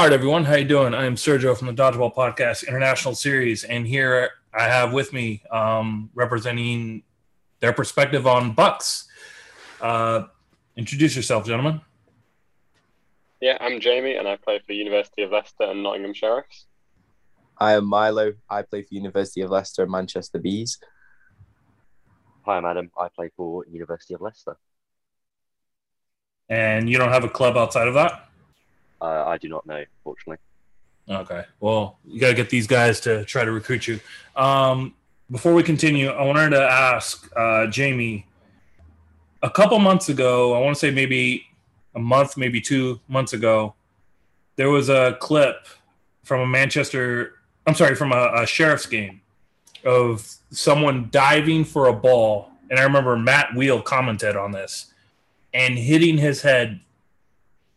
All right, everyone. How you doing? I am Sergio from the Dodgeball Podcast International Series, and here I have with me um, representing their perspective on BUCS. Uh, introduce yourself, gentlemen. Yeah, I'm Jamie, and I play for University of Leicester and Nottingham Sheriffs. I am Milo. I play for University of Leicester and Manchester Bees. Hi, I'm Adam. I play for University of Leicester. And you don't have a club outside of that? Uh, I do not know, fortunately. Okay. Well, you got to get these guys to try to recruit you. Um, before we continue, I wanted to ask uh, Jamie. A couple months ago, I want to say maybe a month, maybe two months ago, there was a clip from a Manchester, I'm sorry, from a, a sheriff's game of someone diving for a ball. And I remember Matt Wheel commented on this and hitting his head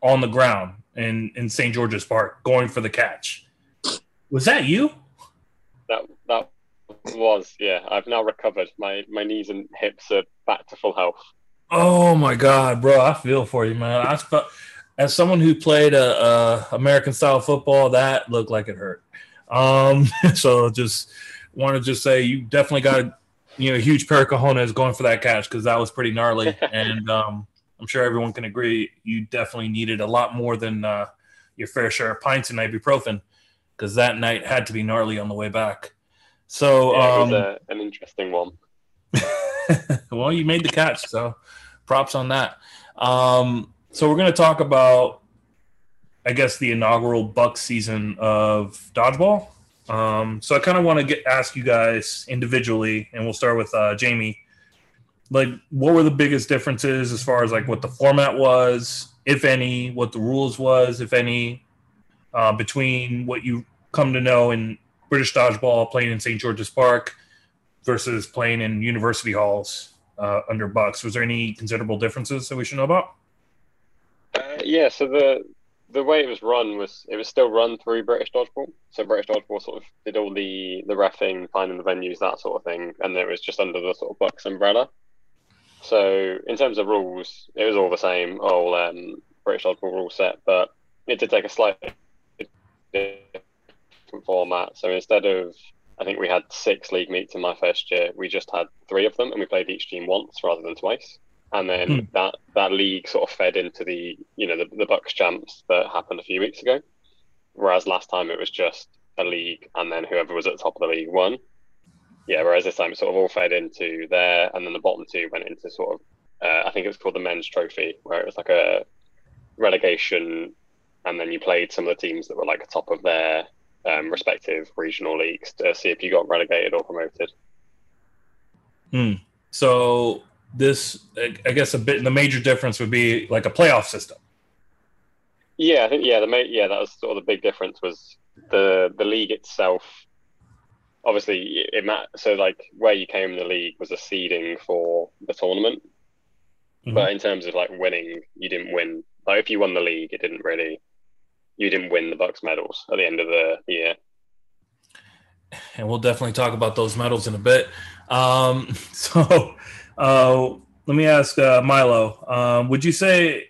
on the ground in, in St. George's Park, going for the catch. Was that you? That that was yeah. I've now recovered. My my knees and hips are back to full health. Oh my god, bro! I feel for you, man. I felt as someone who played a, a American style football, that looked like it hurt. Um, so just want to just say you definitely got you know a huge pair of cojones going for that catch because that was pretty gnarly, and um, I'm sure everyone can agree you definitely needed a lot more than uh, your fair share of pints and ibuprofen because that night had to be gnarly on the way back. So Yeah, um, a, an interesting one. well, you made the catch, so props on that. Um, so we're going to talk about, I guess, the inaugural BUCS season of dodgeball. Um, so I kind of want to get ask you guys individually, and we'll start with uh, Jamie. Like, what were the biggest differences as far as like what the format was, if any, what the rules was, if any, uh, between what you come to know in British dodgeball playing in St. George's Park versus playing in university halls uh, under BUCS. Was there any considerable differences that we should know about? Uh, yeah, so the the way it was run was it was still run through British Dodgeball. So British Dodgeball sort of did all the the refing, finding the venues, that sort of thing, and it was just under the sort of BUCS umbrella. So in terms of rules, it was all the same, all um, British Dodgeball rule set, but it did take a slightly different format. So instead of I think we had six league meets in my first year. We just had three of them, and we played each team once rather than twice. And then Hmm. that that league sort of fed into the you know the, the BUCS champs that happened a few weeks ago. Whereas last time it was just a league, and then whoever was at the top of the league won. Yeah, whereas this time it sort of all fed into there, and then the bottom two went into sort of uh, I think it was called the men's trophy, where it was like a relegation, and then you played some of the teams that were like top of their um, respective regional leagues to see if you got relegated or promoted. Hmm. So this, I guess, a bit the major difference would be like a playoff system. Yeah, I think yeah, the yeah that was sort of the big difference was the the league itself. Obviously, it ma- so like where you came in the league was a seeding for the tournament, Mhm. but in terms of like winning, you didn't win. Like if you won the league, it didn't really. You didn't win the BUCS medals at the end of the year. and we'll definitely talk about those medals in a bit. Um, so, uh, let me ask uh, Milo: um, Would you say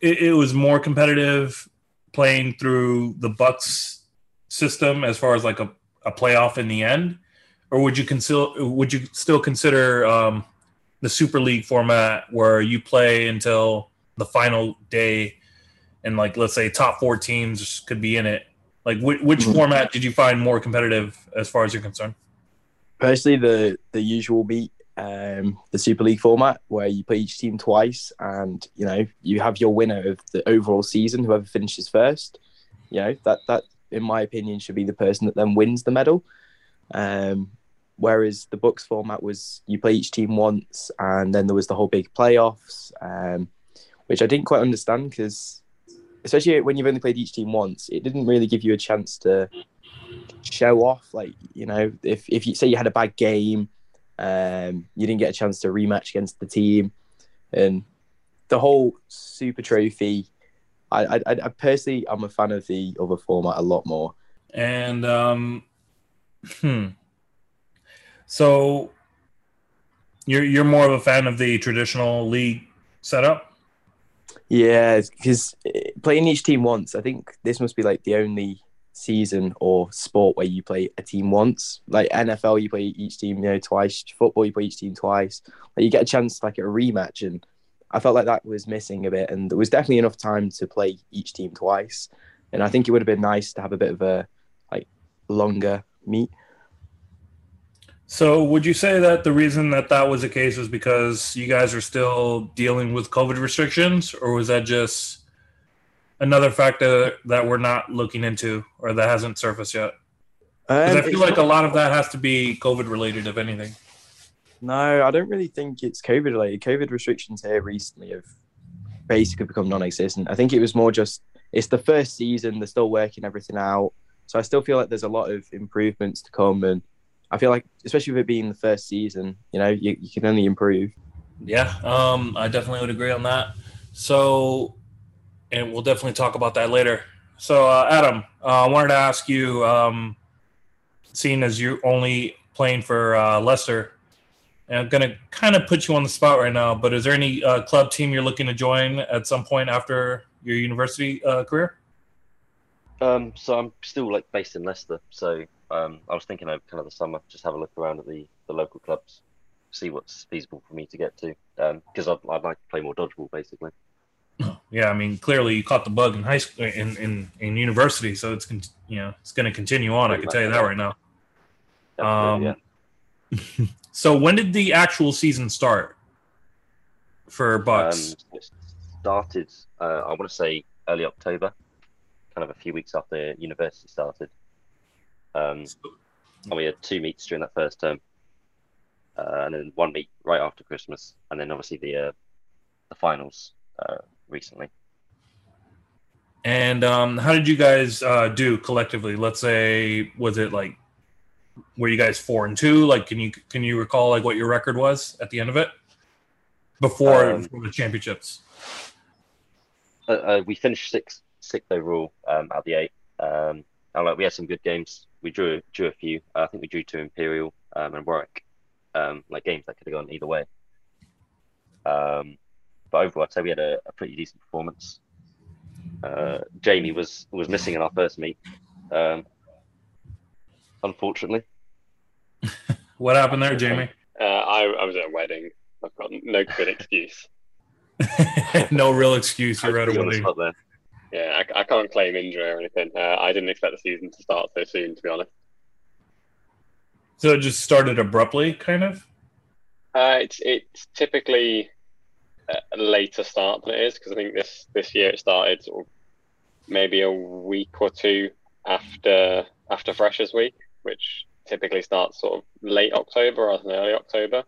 it, it was more competitive playing through the BUCS system as far as like a, a playoff in the end, or would you consider would you still consider um, the Super League format where you play until the final day, and like let's say top four teams could be in it? Like, which, which Mhm. format did you find more competitive as far as you're concerned? Personally, the the usual beat, um, the Super League format, where you play each team twice, and you know you have your winner of the overall season, whoever finishes first. You know that that, in my opinion, should be the person that then wins the medal. Um, whereas the BUCS format was you play each team once, and then there was the whole big playoffs, um, which I didn't quite understand because, especially when you've only played each team once, it didn't really give you a chance to show off. Like you know, if if you say you had a bad game, um, you didn't get a chance to rematch against the team, and the whole Super Trophy. I, I, I personally, I'm a fan of the other format a lot more. And um, hmm. So you're you're more of a fan of the traditional league setup? Yeah, because playing each team once. I think this must be like the only season or sport where you play a team once. Like NFL, you play each team, you know, twice. Football, you play each team twice. Like you get a chance like a rematch, and I felt like that was missing a bit. And there was definitely enough time to play each team twice. And I think it would have been nice to have a bit of a like longer meet. So, would you say that the reason that that was the case was because you guys are still dealing with COVID restrictions, or was that just another factor that we're not looking into or that hasn't surfaced yet? Because Um, I feel like a lot of that has to be COVID related, if anything. No, I don't really think it's COVID related. COVID restrictions here recently have basically become non-existent. I think it was more just it's the first season; they're still working everything out. So I still feel like there's a lot of improvements to come, and I feel like, especially with it being the first season, you know, you, you can only improve. Yeah, um, I definitely would agree on that. So, and we'll definitely talk about that later. So, uh, Adam, uh, I wanted to ask you, um, seeing as you're only playing for uh, Leicester, and I'm going to kind of put you on the spot right now, but is there any uh, club team you're looking to join at some point after your university uh, career? Um, so I'm still like based in Leicester, so um, I was thinking over kind of the summer, just have a look around at the, the local clubs, see what's feasible for me to get to, because I'd, I'd like to play more dodgeball, basically. Yeah, I mean, clearly you caught the bug in high school, in, in, in university, so it's con- you know it's going to continue on. I can tell you that right now. Um, yeah. So when did the actual season start for BUCS? Um, it started, uh, I want to say early October, kind of a few weeks after university started. Um, and we had two meets during that first term, uh, and then one meet right after Christmas, and then obviously the uh, the finals uh, recently. and um, how did you guys uh, do collectively? Let's say, was it like, were you guys four and two? Like, can you can you recall like what your record was at the end of it before, Um, before the championships? Uh, uh, we finished sixth, sixth overall um, out of the eight. Um, and like we had some good games. We drew drew a few. Uh, I think we drew to Imperial um, and Warwick, um, like games that could have gone either way. Um, but overall, I'd say we had a, a pretty decent performance. Uh, Jamie was was missing in our first meet, um, unfortunately. What happened there, Jamie? Uh, I, I was at a wedding. I've got no good excuse. no real excuse. You're at Put a you on the wedding. Yeah, I, I can't claim injury or anything. Uh, I didn't expect the season to start so soon, to be honest. So it just started abruptly, kind of. Uh, it's it's typically a later start than it is because I think this this year it started sort of maybe a week or two after after Freshers Week, which typically starts sort of late October rather than early October.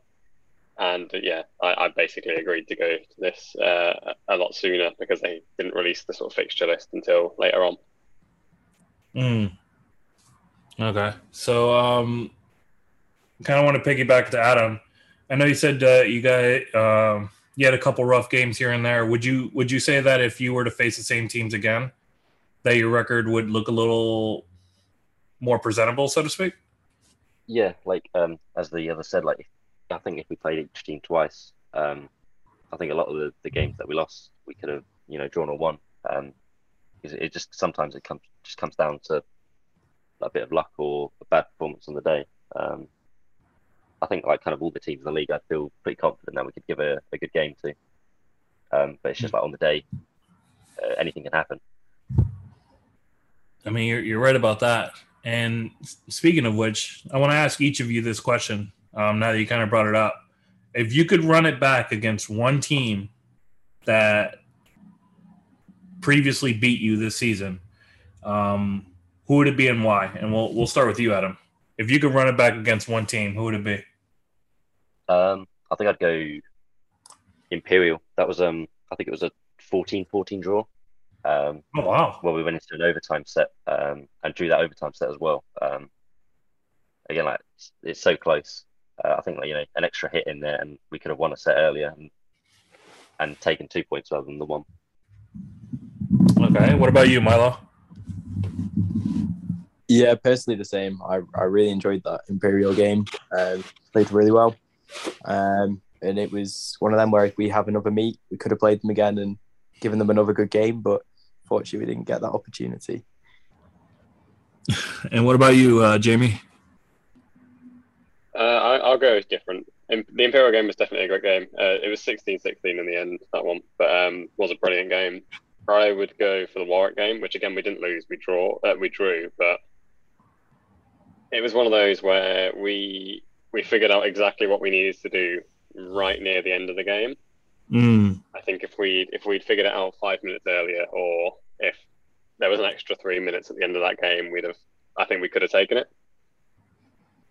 And uh, yeah, I, I basically agreed to go to this uh, a lot sooner because they didn't release the sort of fixture list until later on. Mm. Okay. So, um, kind of want to piggyback to Adam. I know you said uh, you got um, you had a couple rough games here and there. Would you would you say that if you were to face the same teams again, that your record would look a little more presentable, so to speak? Yeah, like um, as the other said, like I think if we played each team twice, um, I think a lot of the, the games that we lost, we could have you know drawn or won. Um, it just sometimes it comes just comes down to a bit of luck or a bad performance on the day. Um, I think like kind of all the teams in the league, I feel pretty confident that we could give a, a good game to. Um, but it's just like on the day, uh, anything can happen. I mean, you're, you're right about that. And speaking of which, I want to ask each of you this question. Um, now that you kind of brought it up, if you could run it back against one team that previously beat you this season, um, who would it be and why? And we'll we'll start with you, Adam. If you could run it back against one team, who would it be? Um, I think I'd go Imperial. That was um, I think it was a 14-14 draw. Um, Oh wow! well, we went into an overtime set um, and drew that overtime set as well. Um, again, like it's, it's so close. Uh, I think like, you know an extra hit in there, and we could have won a set earlier and and taken two points rather than the one. Okay, what about you, Milo? Yeah, personally the same. I, I really enjoyed that Imperial game. Um, played really well. Um, and it was one of them where if we have another meet, we could have played them again and given them another good game. But fortunately, we didn't get that opportunity. And what about you, uh, Jamie? Uh, I, I'll go different. The Imperial game was definitely a great game. Uh, it was 16-16 in the end, that one, but um, was a brilliant game. I would go for the Warwick game, which again we didn't lose, we draw, uh, we drew, but it was one of those where we we figured out exactly what we needed to do right near the end of the game. Mm, I think if we if we'd figured it out five minutes earlier, or if there was an extra three minutes at the end of that game, we'd have. I think we could have taken it.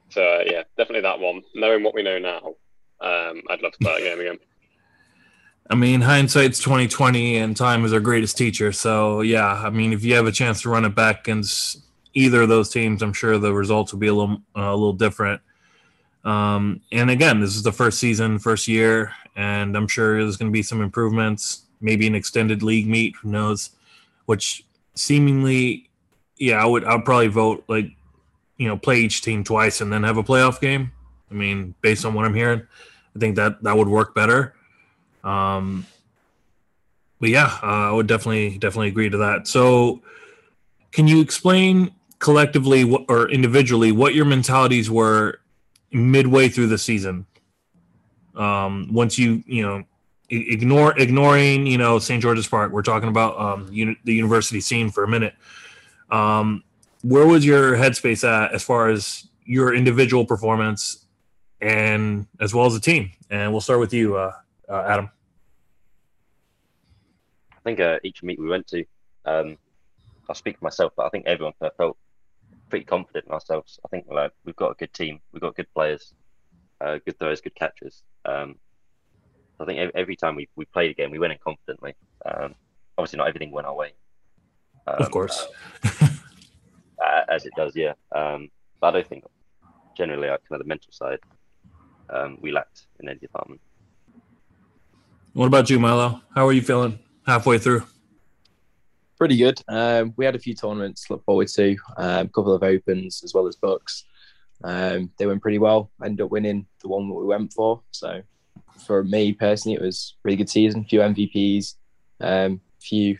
So uh, yeah, definitely that one. Knowing what we know now, um, I'd love to play that game again. I mean, hindsight's twenty twenty, and time is our greatest teacher. So yeah, I mean, if you have a chance to run it back against either of those teams, I'm sure the results will be a little uh, a little different. Um, and again, this is the first season, first year, and I'm sure there's going to be some improvements. Maybe an extended league meet, who knows? Which seemingly, yeah, I would I'd probably vote like, you know, play each team twice and then have a playoff game. I mean, based on what I'm hearing, I think that that would work better. Um, but yeah, uh, I would definitely definitely agree to that. So, can you explain collectively or individually what your mentalities were midway through the season? Um, once you you know ignore ignoring you know St. George's Park, we're talking about um, uni- the university scene for a minute. Um, where was your headspace at as far as your individual performance and as well as the team? And we'll start with you, uh, uh, Adam. I think uh, each meet we went to, um, I'll speak for myself, but I think everyone felt pretty confident in ourselves. I think like we've got a good team, we've got good players, uh, good throws, good catchers. Um, I think every time we, we played a game, we went in confidently. Um, obviously, not everything went our way. Um, Of course. uh, as it does, yeah. Um, but I don't think generally, like, kind of the mental side, um, we lacked in any department. What about you, Milo? How are you feeling halfway through? Pretty good. Um, we had a few tournaments to look forward to, um, a couple of opens as well as BUCS. Um, they went pretty well. Ended up winning the one that we went for. So for me personally, it was a really good season. A few MVPs, um, few,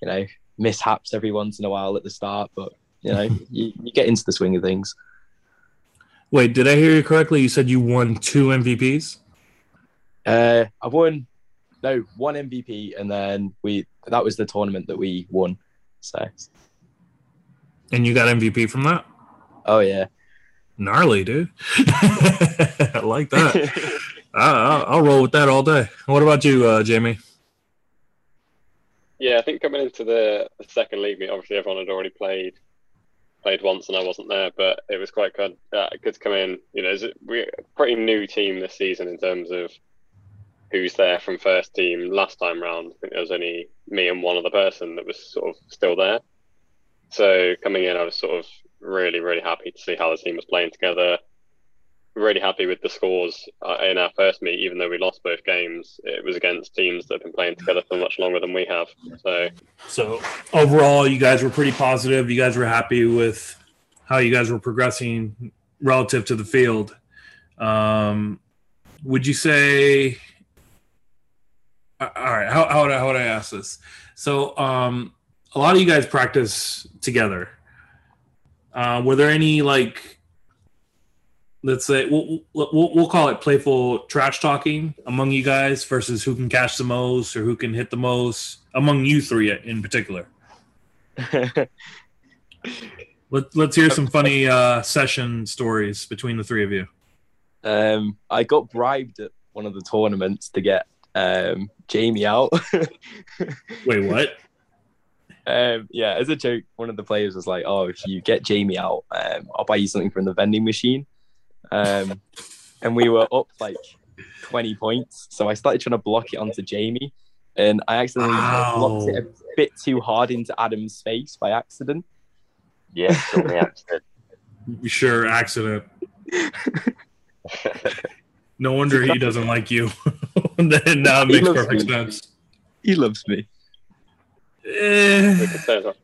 you know, mishaps every once in a while at the start, but you know, you, you get into the swing of things. Wait, did I hear you correctly? You said you won two MVPs? Uh, I've won no one MVP, and then we that was the tournament that we won. So, And you got MVP from that? oh yeah, Gnarly, dude. I like that. I, I'll, I'll roll with that all day. What about you, uh, Jamie? Yeah, I think coming into the, the second league meet, obviously everyone had already played played once, and I wasn't there, but it was quite good. Uh, good to come in. You know, we're a pretty new team this season in terms of who's there from first team. Last time round, I think there was only me and one other person that was sort of still there. So coming in, I was sort of really, really happy to see how the team was playing together. Really happy with the scores uh, in our first meet, even though we lost both games. It was against teams that have been playing together for much longer than we have. So So overall, you guys were pretty positive. You guys were happy with how you guys were progressing relative to the field. Um, would you say? All right, how, how would I how would I ask this? So, um, a lot of you guys practice together. Uh, were there any like, let's say, we'll, we'll, we'll call it playful trash talking among you guys versus who can catch the most or who can hit the most among you three in particular? Let, let's hear some funny uh, session stories between the three of you. um, I got bribed at one of the tournaments to get um, Jamie out. Wait, what? Um, yeah, as a joke, one of the players was like, "Oh, if you get Jamie out, um, I'll buy you something from the vending machine." Um, and we were up like twenty points, so I started trying to block it onto Jamie, and I accidentally blocked it a bit too hard into Adam's face by accident. Yeah, got accident. Sure, accident. No wonder he doesn't like you. Then now it He makes perfect me. sense. He loves me. Eh, we could say that.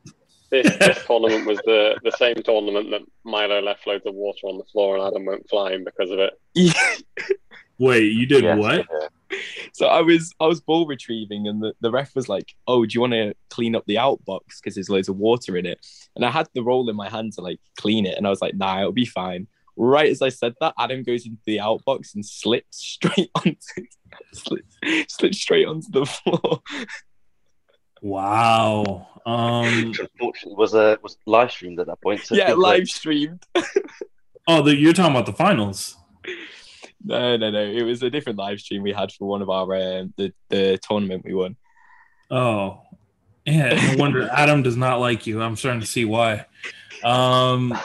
This, this tournament was the, the same tournament that Milo left loads of water on the floor and Adam went flying because of it. wait, you did Yes, what? so I was I was ball retrieving, and the, the ref was like, "Oh, do you want to clean up the outbox because there's loads of water in it?" And I had the roll in my hand to like clean it, and I was like, "Nah, it'll be fine." Right as I said that, Adam goes into the outbox and slips straight onto slips, slips straight onto the floor. Wow. Um, Which unfortunately was a was live streamed at that point. So yeah, people- live streamed. oh, the, you're talking about the finals. No, no, no. It was a different live stream we had for one of our um, the the tournament we won. Oh, yeah. No wonder Adam does not like you. I'm starting to see why. Um,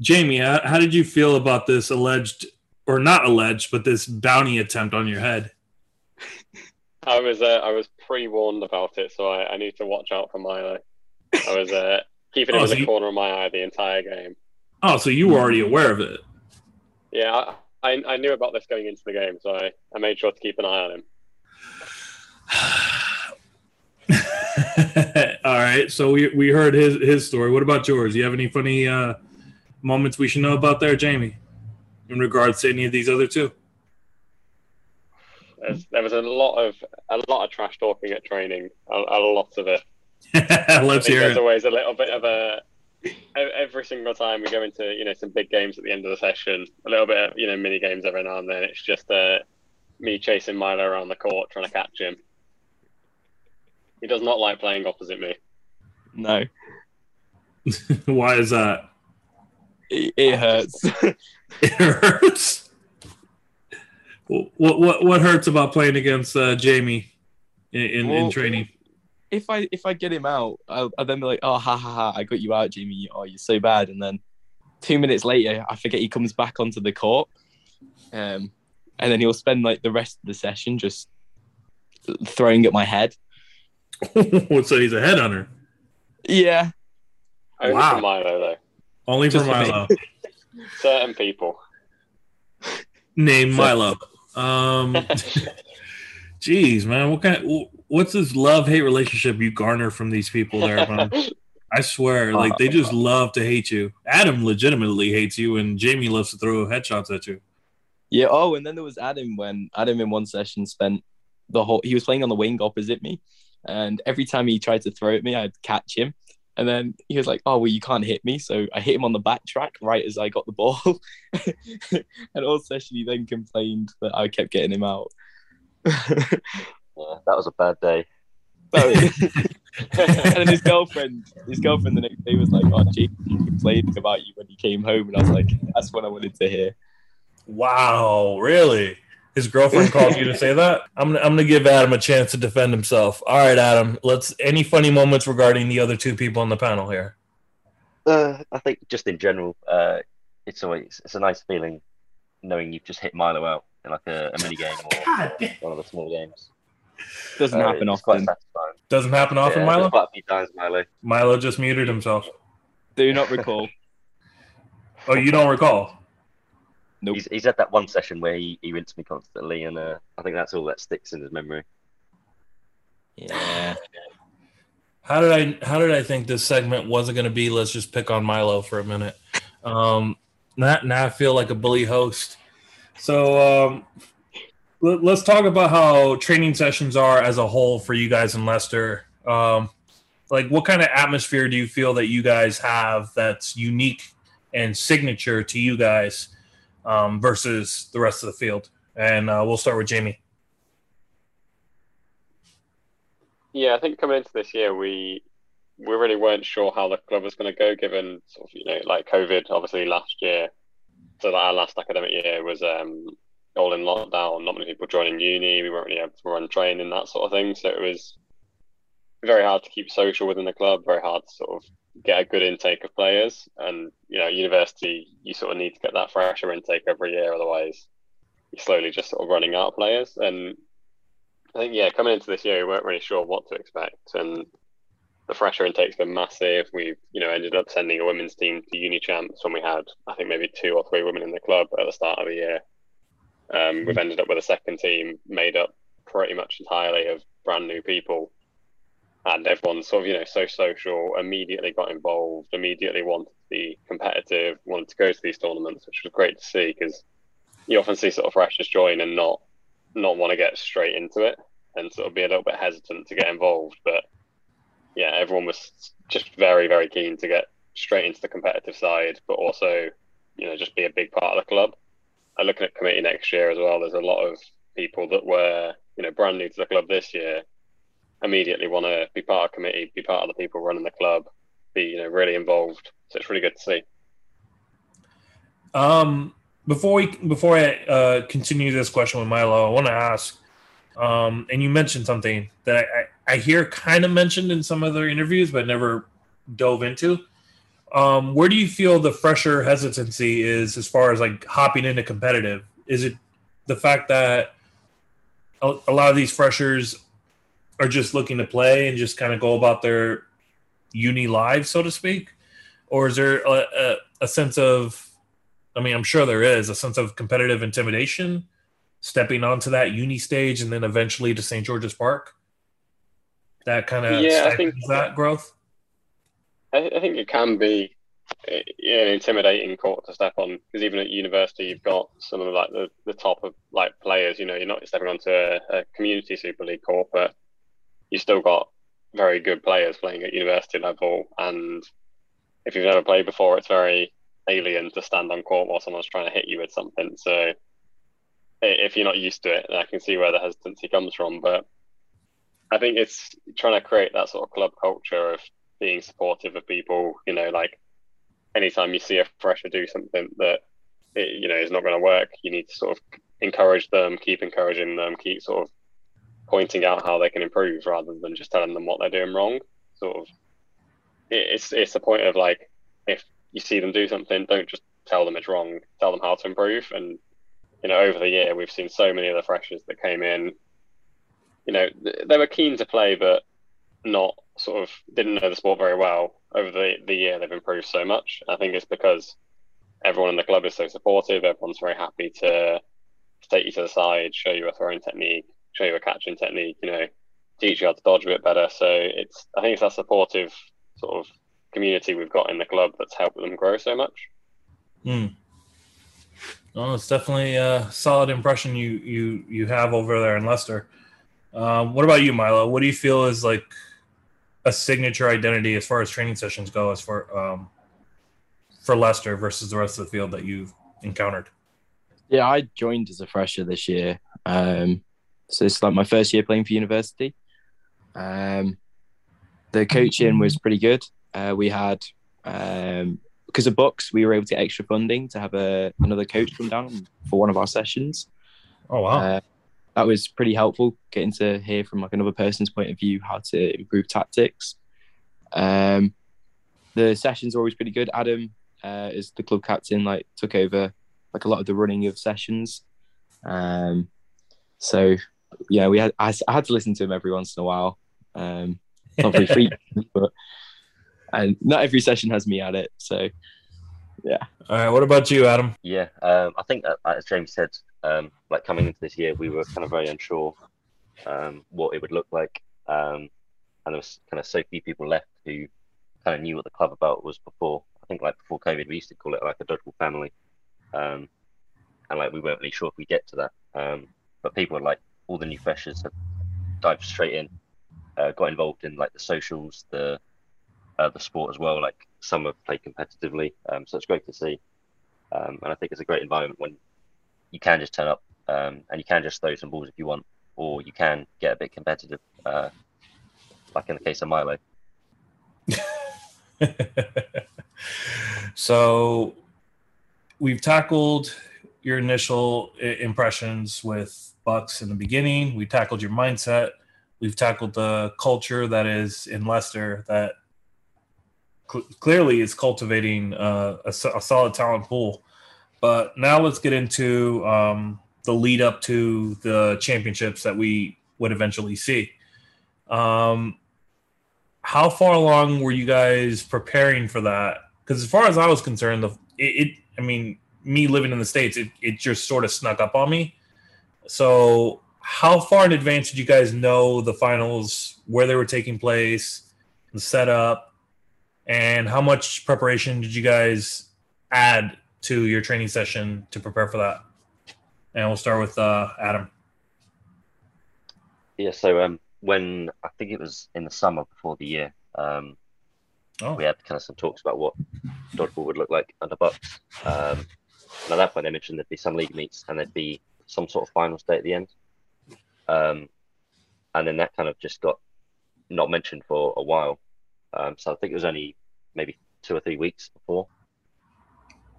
Jamie, how, how did you feel about this alleged, or not alleged, but this bounty attempt on your head? I was uh, I was pre warned about it, so I, I need to watch out for Milo. I was uh, keeping him Oh, in so the you- corner of my eye the entire game. Oh, so you were already aware of it. Yeah, I, I, I knew about this going into the game, so I, I made sure to keep an eye on him. All right. So we, we heard his his story. What about yours? You have any funny uh, moments we should know about there, Jamie, in regards to any of these other two? There's, there was a lot of a lot of trash talking at training, a, a lot of it. I Let's hear there's it. always a little bit of a every single time we go into you know some big games at the end of the session, a little bit of you know mini games every now and then. It's just uh, me chasing Milo around the court trying to catch him. He does not like playing opposite me. No, Why is that? it, it hurts. It hurts. What what what hurts about playing against uh, Jamie in, in, in training? if I if I get him out, I'll, I'll then be like, oh ha ha ha, I got you out, Jamie. Oh, you're so bad. And then two minutes later, I forget he comes back onto the court, um, and then he'll spend like the rest of the session just throwing at my head. so he's a headhunter. Yeah, Only Wow. for Milo though. Only for Just. Milo. Certain people. Name So- Milo. Um, Jeez, man, what kind? what's this love hate relationship you garner from these people there, man? I swear, like they just love to hate you. Adam legitimately hates you, and Jamie loves to throw headshots at you. yeah. Oh, and then there was Adam when Adam in one session spent the whole. He was playing on the wing opposite me, and every time he tried to throw at me, I'd catch him. And then he was like, "Oh well, you can't hit me." So I hit him on the back track right as I got the ball. and all session, he then complained that I kept getting him out. Yeah, that was a bad day. and then his girlfriend, his girlfriend the next day was like, "Oh, Jake he complained about you when he came home," and I was like, "That's what I wanted to hear." Wow, really? His girlfriend called you to say that? I'm gonna, I'm gonna give Adam a chance to defend himself. All right, Adam. Let's. Any funny moments regarding the other two people on the panel here? Uh, I think just in general, uh, it's always it's a nice feeling knowing you've just hit Milo out in like a, a mini game or God one of the small games. Doesn't Uh, happen it's quite often. satisfying. Doesn't happen often, Yeah, Milo. Quite a few times, Milo. Milo just muted himself. Do not recall. Oh, you don't recall? Nope. He's, he's had that one session where he, he rinsed me constantly, and uh, I think that's all that sticks in his memory. Yeah. How did I how did I think this segment wasn't going to be? Let's just pick on Milo for a minute. Um, now, now I feel like a bully host. So um, let, us talk about how training sessions are as a whole for you guys in Leicester. Um, like, what kind of atmosphere do you feel that you guys have that's unique and signature to you guys um, versus the rest of the field? And uh, we'll start with Jamie. Yeah, I think coming into this year, we we really weren't sure how the club was going to go, given sort of you know like COVID, obviously last year. So our last academic year was um, all in lockdown, not many people joining uni. We weren't really able to run training, that sort of thing. So it was very hard to keep social within the club. Very hard to sort of get a good intake of players. And you know, university, you sort of need to get that fresher intake every year, otherwise you're slowly just sort of running out of players. And I think yeah, coming into this year, we weren't really sure what to expect, and the fresher intake's been massive. We've you know ended up sending a women's team to uni champs when we had I think maybe two or three women in the club at the start of the year. Um, we've ended up with a second team made up pretty much entirely of brand new people, and everyone sort of you know so social. Immediately got involved. Immediately wanted to be competitive. Wanted to go to these tournaments, which was great to see because you often see sort of freshers join and not not want to get straight into it and sort of be a little bit hesitant to get involved. But yeah, everyone was just very, very keen to get straight into the competitive side, but also, you know, just be a big part of the club. I'm looking at committee next year as well. There's a lot of people that were, you know, brand new to the club this year, immediately want to be part of committee, be part of the people running the club, be, you know, really involved. So it's really good to see. Um, before we before I uh, continue this question with Milo, I want to ask, um, and you mentioned something that I, I, hear kind of mentioned in some other interviews, but never dove into. Um, where do you feel the fresher hesitancy is as far as like hopping into competitive? Is it the fact that a lot of these freshers are just looking to play and just kind of go about their uni lives, so to speak, or is there a, a, a sense of I mean, I'm sure there is a sense of competitive intimidation stepping onto that uni stage and then eventually to St. George's Park. That kind of yeah, I think that growth. I, I think it can be eh, an intimidating court to step on because even at university you've got some of like the, the top of like players. You know, you're not stepping onto a, a community Super League court, but you still got very good players playing at university level. And if you've never played before, it's very alien to stand on court while someone's trying to hit you with something. So if you're not used to it, I can see where the hesitancy comes from. But I think it's trying to create that sort of club culture of being supportive of people. You know, like anytime you see a fresher do something that it, you know is not going to work, you need to sort of encourage them, keep encouraging them, keep sort of pointing out how they can improve rather than just telling them what they're doing wrong. Sort of, it's it's a point of like if you see them do something, don't just tell them it's wrong. Tell them how to improve. And you know, over the year, we've seen so many of the freshers that came in. You know, they were keen to play, but not sort of didn't know the sport very well. Over the the year, they've improved so much. I think it's because everyone in the club is so supportive. Everyone's very happy to take you to the side, show you a throwing technique, show you a catching technique. You know, teach you how to dodge a bit better. So it's I think it's that supportive sort of community we've got in the club that's helped them grow so much. Hmm. Well, it's definitely a solid impression you you you have over there in Leicester. Um, what about you, Milo? What do you feel is like a signature identity as far as training sessions go, as for um, for Leicester versus the rest of the field that you've encountered? Yeah, I joined as a fresher this year, um, so it's like my first year playing for university. Um, the coaching was pretty good. Uh, we had um, because of BUCS, we were able to get extra funding to have a another coach come down for one of our sessions. Oh wow! Uh, that was pretty helpful getting to hear from like another person's point of view how to improve tactics. Um, the sessions are always pretty good. Adam uh, is the club captain, like took over like a lot of the running of sessions. Um, so yeah, we had I, I, had to listen to him every once in a while. Um, not very frequently, but and not every session has me at it. So, yeah. All right. What about you, Adam? Yeah, um, I think uh, as James said, um, like coming into this year, we were kind of very unsure um, what it would look like, um, and there was kind of so few people left who kind of knew what the club about was before. I think like before COVID, we used to call it like a dodgeball family, um, and like we weren't really sure if we get to that. Um, but people were like all the new freshers have dived straight in, uh, got involved in like the socials, the uh, the sport as well. Like some have played competitively, um, so it's great to see. Um, and I think it's a great environment when you can just turn up um, and you can just throw some balls if you want, or you can get a bit competitive, uh, like in the case of Milo. so we've tackled your initial impressions with BUCS in the beginning. We tackled your mindset. We've tackled the culture that is in Leicester that cl- clearly is cultivating uh, a, a, solid talent pool. But now let's get into um, the lead up to the championships that we would eventually see. Um, how far along were you guys preparing for that? Because as far as I was concerned, the, it, it, I mean, me living in the states, it, it just sort of snuck up on me. So, how far in advance did you guys know the finals, where they were taking place, the setup, and how much preparation did you guys add to your training session to prepare for that? And we'll start with uh, Adam. Yeah, so um, when I think it was in the summer before the year, um, Oh, we had kind of some talks about what dodgeball would look like under BUCS. Um, and at that point, they mentioned there'd be some league meets and there'd be some sort of final state at the end. Um, and then that kind of just got not mentioned for a while. Um, so I think it was only maybe two or three weeks before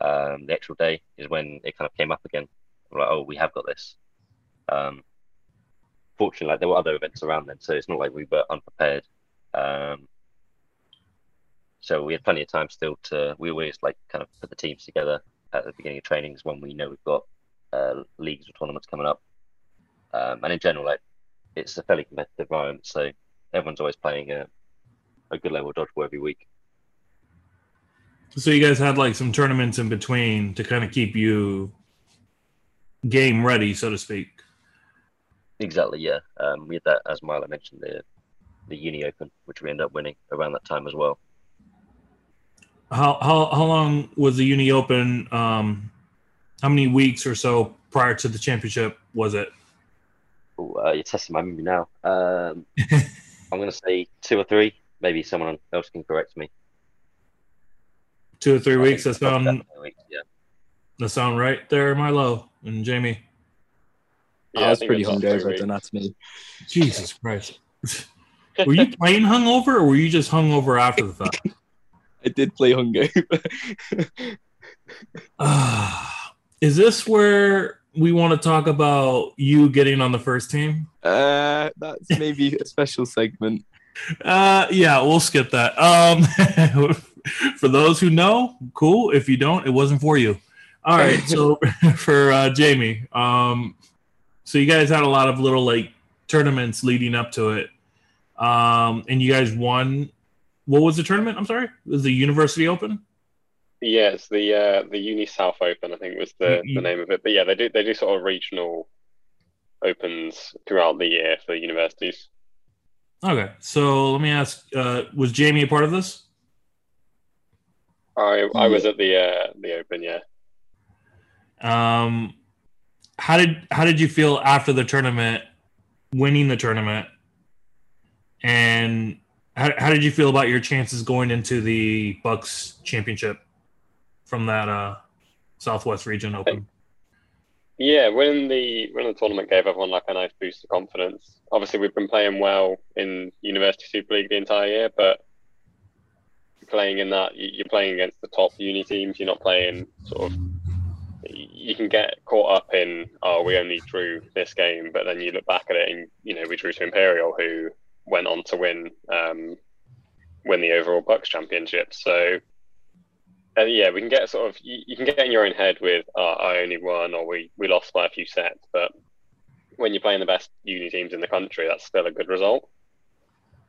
um, the actual day is when it kind of came up again. We're like, oh, we have got this. Um, fortunately, like there were other events around then, so it's not like we were unprepared. Um, so we had plenty of time still to. We always like kind of put the teams together at the beginning of trainings when we know we've got uh, leagues or tournaments coming up. Um, and in general, like it's a fairly competitive environment, so everyone's always playing a, a good level of dodgeball every week. so you guys had like some tournaments in between to kind of keep you game ready, so to speak. Exactly, yeah. Um, we had that, as Milo mentioned, the the Uni Open, which we ended up winning around that time as well. How how how long was the Uni Open? Um, how many weeks or so prior to the championship was it? Ooh, uh, you're testing my memory now. Um, I'm going to say two or three. Maybe someone else can correct me. Two or three I weeks. think That sound weeks, yeah. that sound right there, Milo and Jamie. Yeah, I was think pretty it's hungover. Don't weeks. ask me. Jesus Christ. were you playing hungover or were you just hungover after the fact? I did play hungover. Is this where we want to talk about you getting on the first team? uh, that's maybe a special segment. Uh, yeah, we'll skip that. Um, for those who know, cool. If you don't, it wasn't for you. All right. So for uh, Jamie, um, so you guys had a lot of little like tournaments leading up to it, um, and you guys won. What was the tournament? I'm sorry, it was the University Open? Yeah, it's the uh, the Uni South Open, I think was the, You- the name of it. But yeah, they do they do sort of regional opens throughout the year for universities. Okay. So let me ask: uh, Was Jamie a part of this? I I was at the uh, the Open, yeah. Um, how did how did you feel after the tournament, winning the tournament, and how, how did you feel about your chances going into the BUCS championship from that uh, Southwest Region Open? Yeah, when the winning the tournament gave everyone like a nice boost of confidence. Obviously, we've been playing well in University Super League the entire year, but playing in that, you- you're playing against the top uni teams. You're not playing sort of. You can get caught up in oh, we only drew this game, but then you look back at it and you know we drew to Imperial, who went on to win um, win the overall BUCS championship. So uh, yeah, we can get sort of you, you can get in your own head with oh, I only won or we we lost by a few sets, but when you're playing the best uni teams in the country, that's still a good result.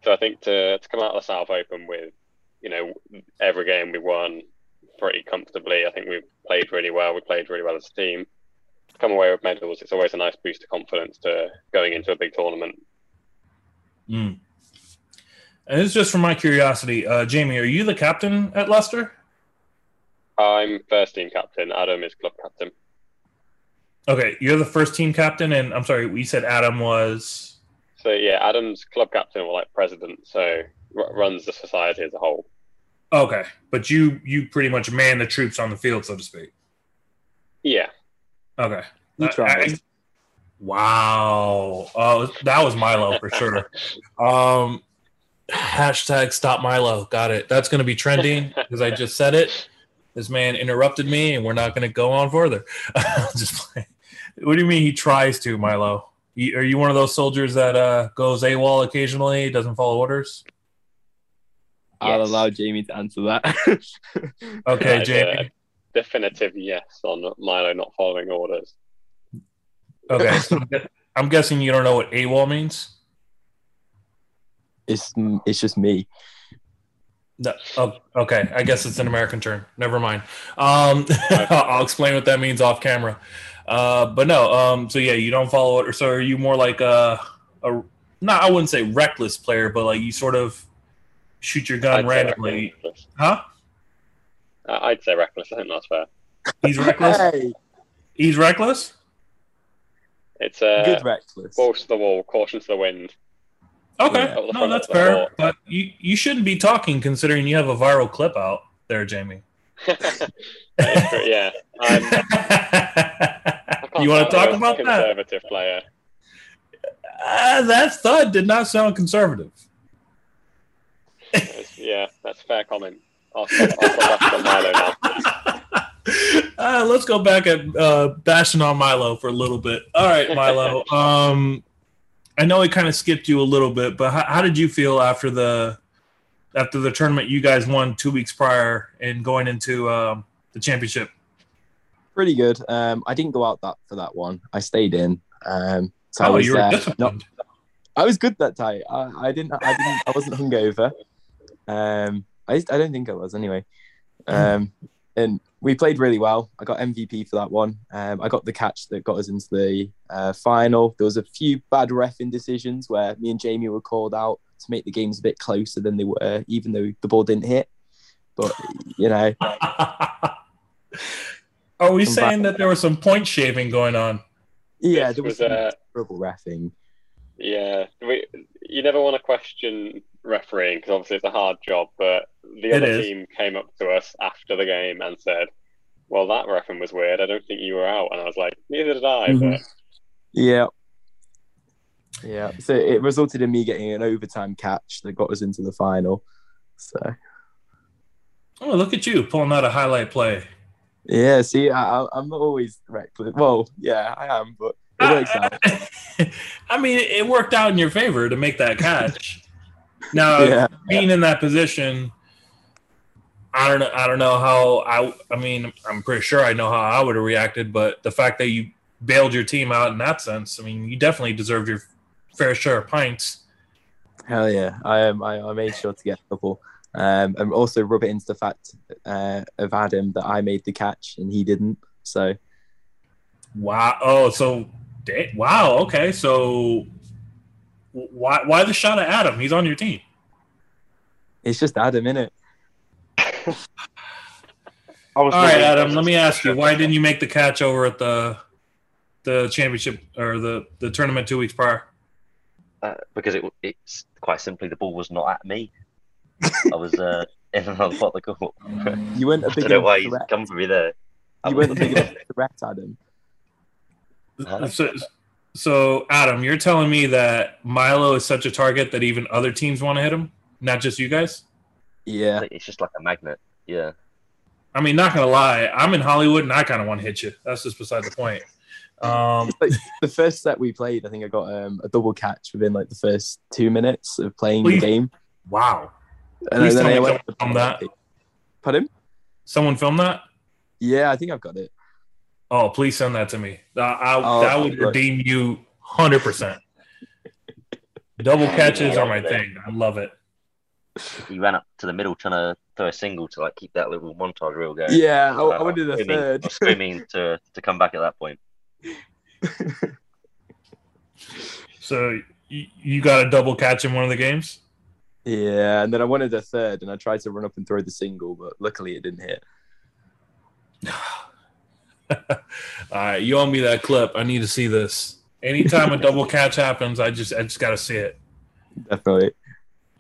So I think to to come out of the South Open with you know every game we won pretty comfortably. I think we played really well. We played really well as a team. Come away with medals, it's always a nice boost of confidence to going into a big tournament. Mm. And it's just for my curiosity, uh, Jamie, are you the captain at Leicester? I'm first team captain. Adam is club captain. Okay, you're the first team captain, and I'm sorry, we said Adam was. So yeah, Adam's club captain or like president, so r- runs the society as a whole. Okay, but you you pretty much man the troops on the field, so to speak. Yeah, Okay. You I- tried. I- wow. Oh, that was Milo for sure. Um, hashtag stop Milo. Got it. That's going to be trending because I just said it. This man interrupted me, and we're not going to go on further. just playing. What do you mean he tries to, Milo? Are you one of those soldiers that uh, goes AWOL occasionally, doesn't follow orders? I'll Yes. allow Jamie to answer that. Okay, I'd, uh, Jamie. definitive yes on Milo not following orders. Okay, so I'm guessing you don't know what AWOL means. it's it's just me. No, oh, okay. I guess it's an American term. Never mind. Um, I'll explain what that means off camera. Uh, but no. Um, so yeah, you don't follow it, or so are you more like a, a not? I wouldn't say reckless player, but like you sort of shoot your gun I'd randomly, huh? Uh, I'd say reckless. I think that's fair. He's reckless. Hey, He's reckless. It's uh, Good reckless. balls to the wall, caution to the wind. Okay, Yeah. no, that's fair. But you you shouldn't be talking considering you have a viral clip out there, Jamie. yeah. Um, you want to talk about that? Conservative player. Uh, that thud did not sound conservative. Yeah, that's a fair comment. I'll, I'll go back to Milo now. uh, let's go back at uh, bashing on Milo for a little bit. All right, Milo. um, I know it kind of skipped you a little bit, but how, how did you feel after the after the tournament you guys won two weeks prior and going into um, the championship? Pretty good. Um, I didn't go out that for that one. I stayed in. Um, so I oh, was you were disciplined. No, I was good that time. I, I didn't. I didn't. I wasn't hungover. Um, I, I don't think I was anyway. Um, and we played really well. I got MVP for that one. Um, I got the catch that got us into the uh, final. There was a few bad ref indecisions where me and Jamie were called out to make the games a bit closer than they were, even though the ball didn't hit. But you know, Are we saying back. that there was some point shaving going on? yeah, This there was was, some uh, terrible refing. Yeah, we, you never want to question refereeing because obviously it's a hard job. But the It other is. team came up to us after the game and said, "Well, that refereeing was weird. I don't think you were out." And I was like, "Neither did I." Mhm. But Yeah. Yeah. So it resulted in me getting an overtime catch that got us into the final. So Oh, look at you pulling out a highlight play. yeah, see, I, I- I'm not always reckless. Well, yeah, I am, but it works out. I mean, it worked out in your favor to make that catch. Now, Yeah. being in that position, I don't know. I don't know how I. I mean, I'm pretty sure I know how I would have reacted, but the fact that you bailed your team out in that sense, I mean, you definitely deserved your fair share of pints. Hell yeah, I um, I, I made sure to get a couple, um, and also rub it into the fact uh, of Adam that I made the catch and he didn't. So Wow. Oh, so wow. Okay, so why why the shot at Adam? He's on your team. it's just Adam in it. I was All right, Adam. Let me ask you, why didn't you make the catch over at the the championship or the the tournament two weeks prior? Uh, because it, it's quite simply the ball was not at me. I was uh, in another part of the court. You weren't a I big don't know why enough he's threat. come for me there. You weren't a big enough threat, Adam. So, so Adam, you're telling me that Milo is such a target that even other teams want to hit him, not just you guys? Yeah, It's just like a magnet. Yeah. I mean, not gonna lie, I'm in Hollywood and I kind of want to hit you. That's just beside the point. Um, the first set we played, I think I got um, a double catch within like the first two minutes of playing Please. the game. wow. And Please then tell I me went someone filmed that. Pardon? Someone film that? Yeah, I think I've got it. Oh, please send that to me. Uh, I, Oh, that would look. redeem you 100%. Double catches are my thing. I love it. He ran up to the middle trying to throw a single to like keep that little montage reel going. Yeah, I, So I wanted a was screaming- I third. was screaming to, to come back at that point. So you, you got a double catch in one of the games? yeah, and then I wanted a third, and I tried to run up and throw the single, but luckily it didn't hit. All right, you owe me that clip. I need to see this. Anytime a double catch happens, I just I just got to see it. Definitely.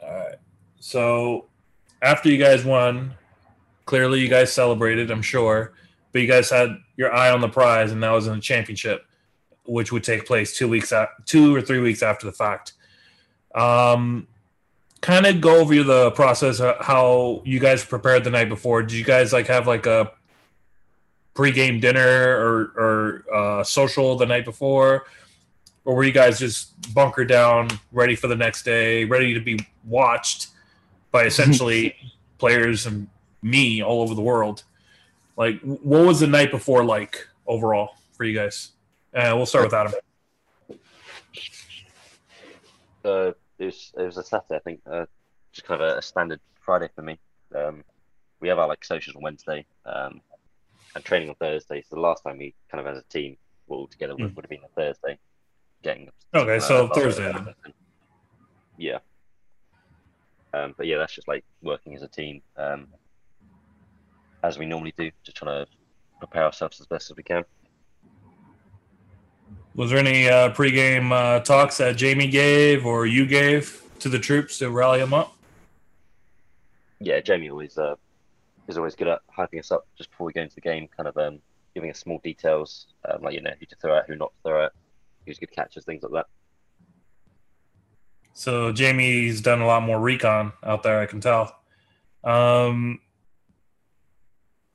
All right. So after you guys won, clearly you guys celebrated, I'm sure, but you guys had your eye on the prize, and that was in the championship, which would take place two weeks out, two or three weeks after the fact. Um, kind of go over the process, how you guys prepared the night before. Did you guys like have like a pregame dinner or or uh, social the night before? Or were you guys just bunker down, ready for the next day, ready to be watched by essentially players and me all over the world? Like, what was the night before like overall for you guys? Uh, we'll start with Adam. So it was, it was a Saturday, I think, uh, just kind of a, a standard Friday for me. Um, we have our like socials on Wednesday um, and training on Thursday. So the last time we kind of as a team were all together would, Mm. would have been a Thursday. Getting Okay, uh, so Thursday. Yeah. Um, but yeah, that's just like working as a team, um, as we normally do, just trying to prepare ourselves as best as we can. Was there any uh, pregame uh, talks that Jamie gave or you gave to the troops to rally them up? Yeah, Jamie always uh, is always good at hyping us up just before we go into the game, kind of um, giving us small details, um, like you know who to throw at, who not to throw at, who's good catches, things like that. So Jamie's done a lot more recon out there, I can tell. Um,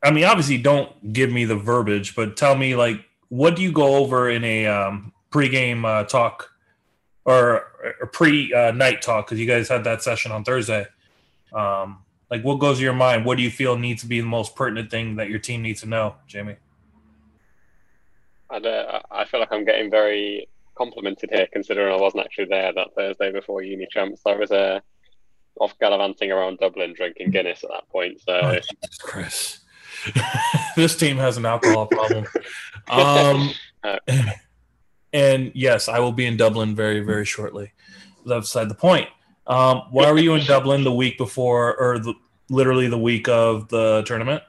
I mean, obviously, don't give me the verbiage, but tell me like, what do you go over in a um, pregame uh, talk or a pre uh, night talk? Because you guys had that session on Thursday. Um, like, what goes to your mind? What do you feel needs to be the most pertinent thing that your team needs to know, Jamie? I, I feel like I'm getting very complimented here, considering I wasn't actually there that Thursday before Uni Champs. I was uh, off gallivanting around Dublin drinking Guinness at that point. So, oh, Chris, this team has an alcohol problem. Um, and yes, I will be in Dublin very, very shortly. That's beside the point. Um, why were you in Dublin the week before, or the, literally the week of the tournament?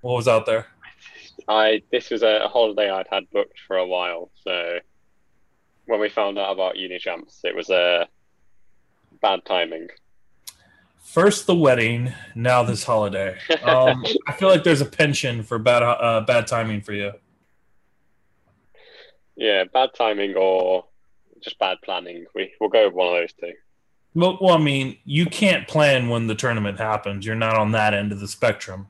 What was out there? I this was a holiday I'd had booked for a while, so when we found out about uni champs, it was a uh, bad timing. First the wedding, now this holiday. Um, I feel like there's a pension for bad uh, bad timing for you. Yeah, bad timing or just bad planning. We we'll go with one of those two. Well, well, I mean, you can't plan when the tournament happens. You're not on that end of the spectrum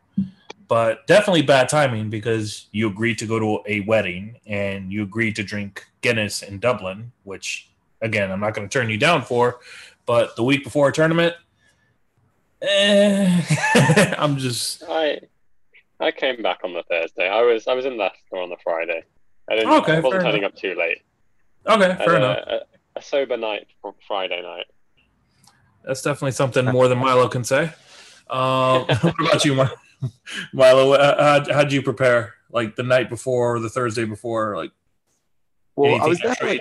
but definitely bad timing because you agreed to go to a wedding and you agreed to drink Guinness in Dublin, which again I'm not going to turn you down for. But the week before a tournament, eh, I'm just. I I came back on the Thursday. I was I was in Leicester on the Friday. I didn't. Okay, I wasn't turning enough. up too late. Okay, fair enough. A, a sober night Friday night. That's definitely something more than Milo can say. Um, what about you, Milo? Milo, how how'd you prepare? Like the night before, or the Thursday before, like. Well, I was definitely.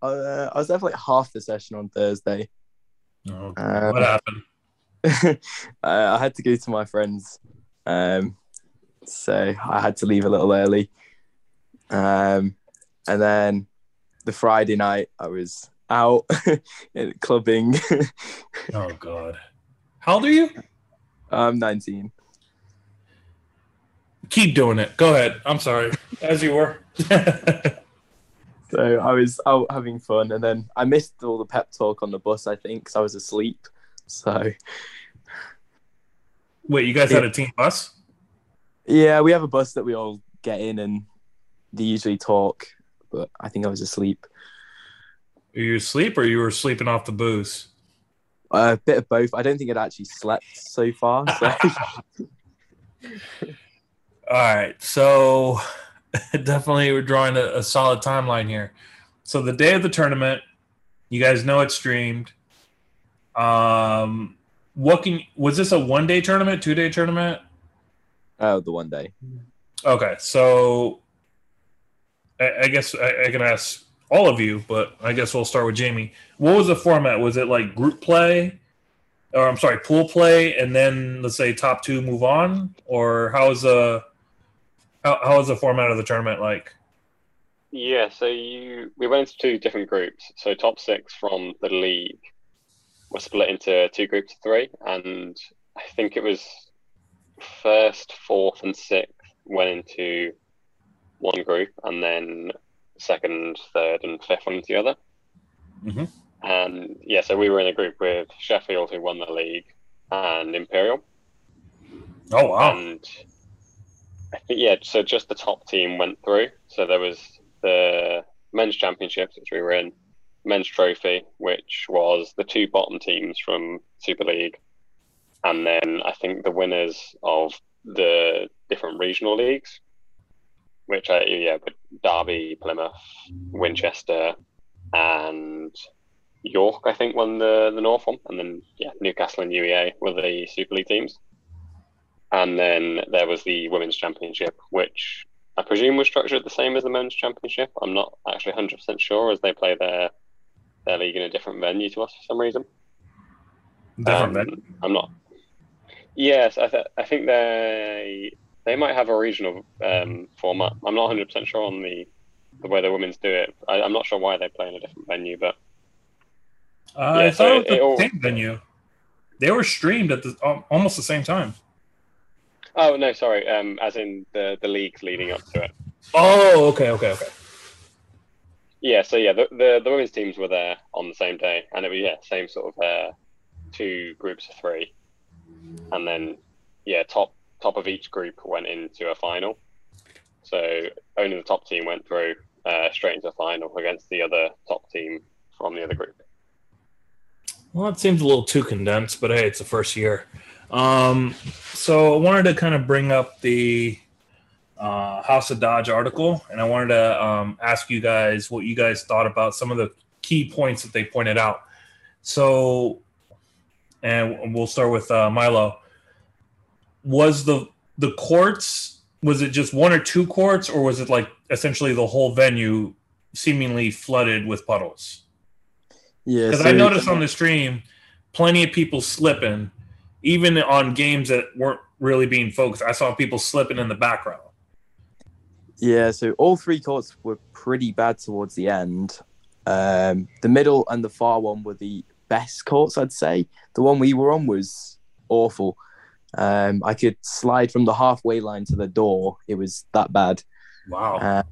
Uh, I was definitely half the session on Thursday. Oh, um, what happened? I had to go to my friends, um, so I had to leave a little early. Um, and then the Friday night, I was out clubbing. oh God! How old are you? I'm 19. Keep doing it. Go ahead. I'm sorry. As you were. so I was out having fun, and then I missed all the pep talk on the bus. I think because I was asleep. So. Wait, you guys had a team bus? Yeah, we have a bus that we all get in, and they usually talk. But I think I was asleep. Are you asleep, or you were sleeping off the booze? A bit of both. I don't think I'd actually slept so far. So. All right, so definitely we're drawing a, a, solid timeline here. So the day of the tournament, you guys know it's streamed. Um, what can was this a one day tournament, two day tournament? Oh, the one day. Okay, so I, I guess I, I can ask all of you, but I guess we'll start with Jamie. What was the format? Was it like group play, or I'm sorry, pool play, and then let's say top two move on, or how is the how how is the format of the tournament like? Yeah, so you we went into two different groups. So top six from the league were split into two groups of three, and I think it was first, fourth, and sixth went into one group, and then second, third, and fifth one the other. Mm-hmm. And yeah, so we were in a group with Sheffield, who won the league, and Imperial. Oh wow! And I think yeah, so just the top team went through. So there was the men's championships, which we were in, men's trophy, which was the two bottom teams from Super League, and then I think the winners of the different regional leagues which I yeah, but Derby, Plymouth, Winchester, and York, I think, won the the North one, and then yeah, Newcastle and UEA were the Super League teams. And then there was the Women's Championship, which I presume was structured the same as the Men's Championship. I'm not actually 100 percent sure, as they play their their league in a different venue to us for some reason. Different um, venue. I'm not. Yes, I, th- I think they they might have a regional um, format. I'm not 100 percent sure on the the way the women's do it. I, I'm not sure why they play in a different venue, but Uh, Yeah, I so thought it it the all- same venue. They were streamed at the almost the same time. oh no, sorry. Um, as in the the leagues leading up to it. Oh, okay, okay, okay. Yeah, so yeah, the, the the women's teams were there on the same day, and it was yeah, same sort of uh, two groups of three, and then yeah, top top of each group went into a final. So only the top team went through uh, straight into the final against the other top team from the other group. Well, it seems a little too condensed, but hey, it's the first year. Um, so I wanted to kind of bring up the uh, House of Dodge article, and I wanted to um, ask you guys what you guys thought about some of the key points that they pointed out. So, and we'll start with uh, Milo. Was the the courts? Was it just one or two courts, or was it like essentially the whole venue seemingly flooded with puddles? Yeah, Because so, I noticed on the stream, plenty of people slipping, even on games that weren't really being focused. I saw people slipping in the background. Yeah, so all three courts were pretty bad towards the end. Um, the middle and the far one were the best courts, I'd say. The one we were on was awful. Um, I could slide from the halfway line to the door. It was that bad. Wow. Uh,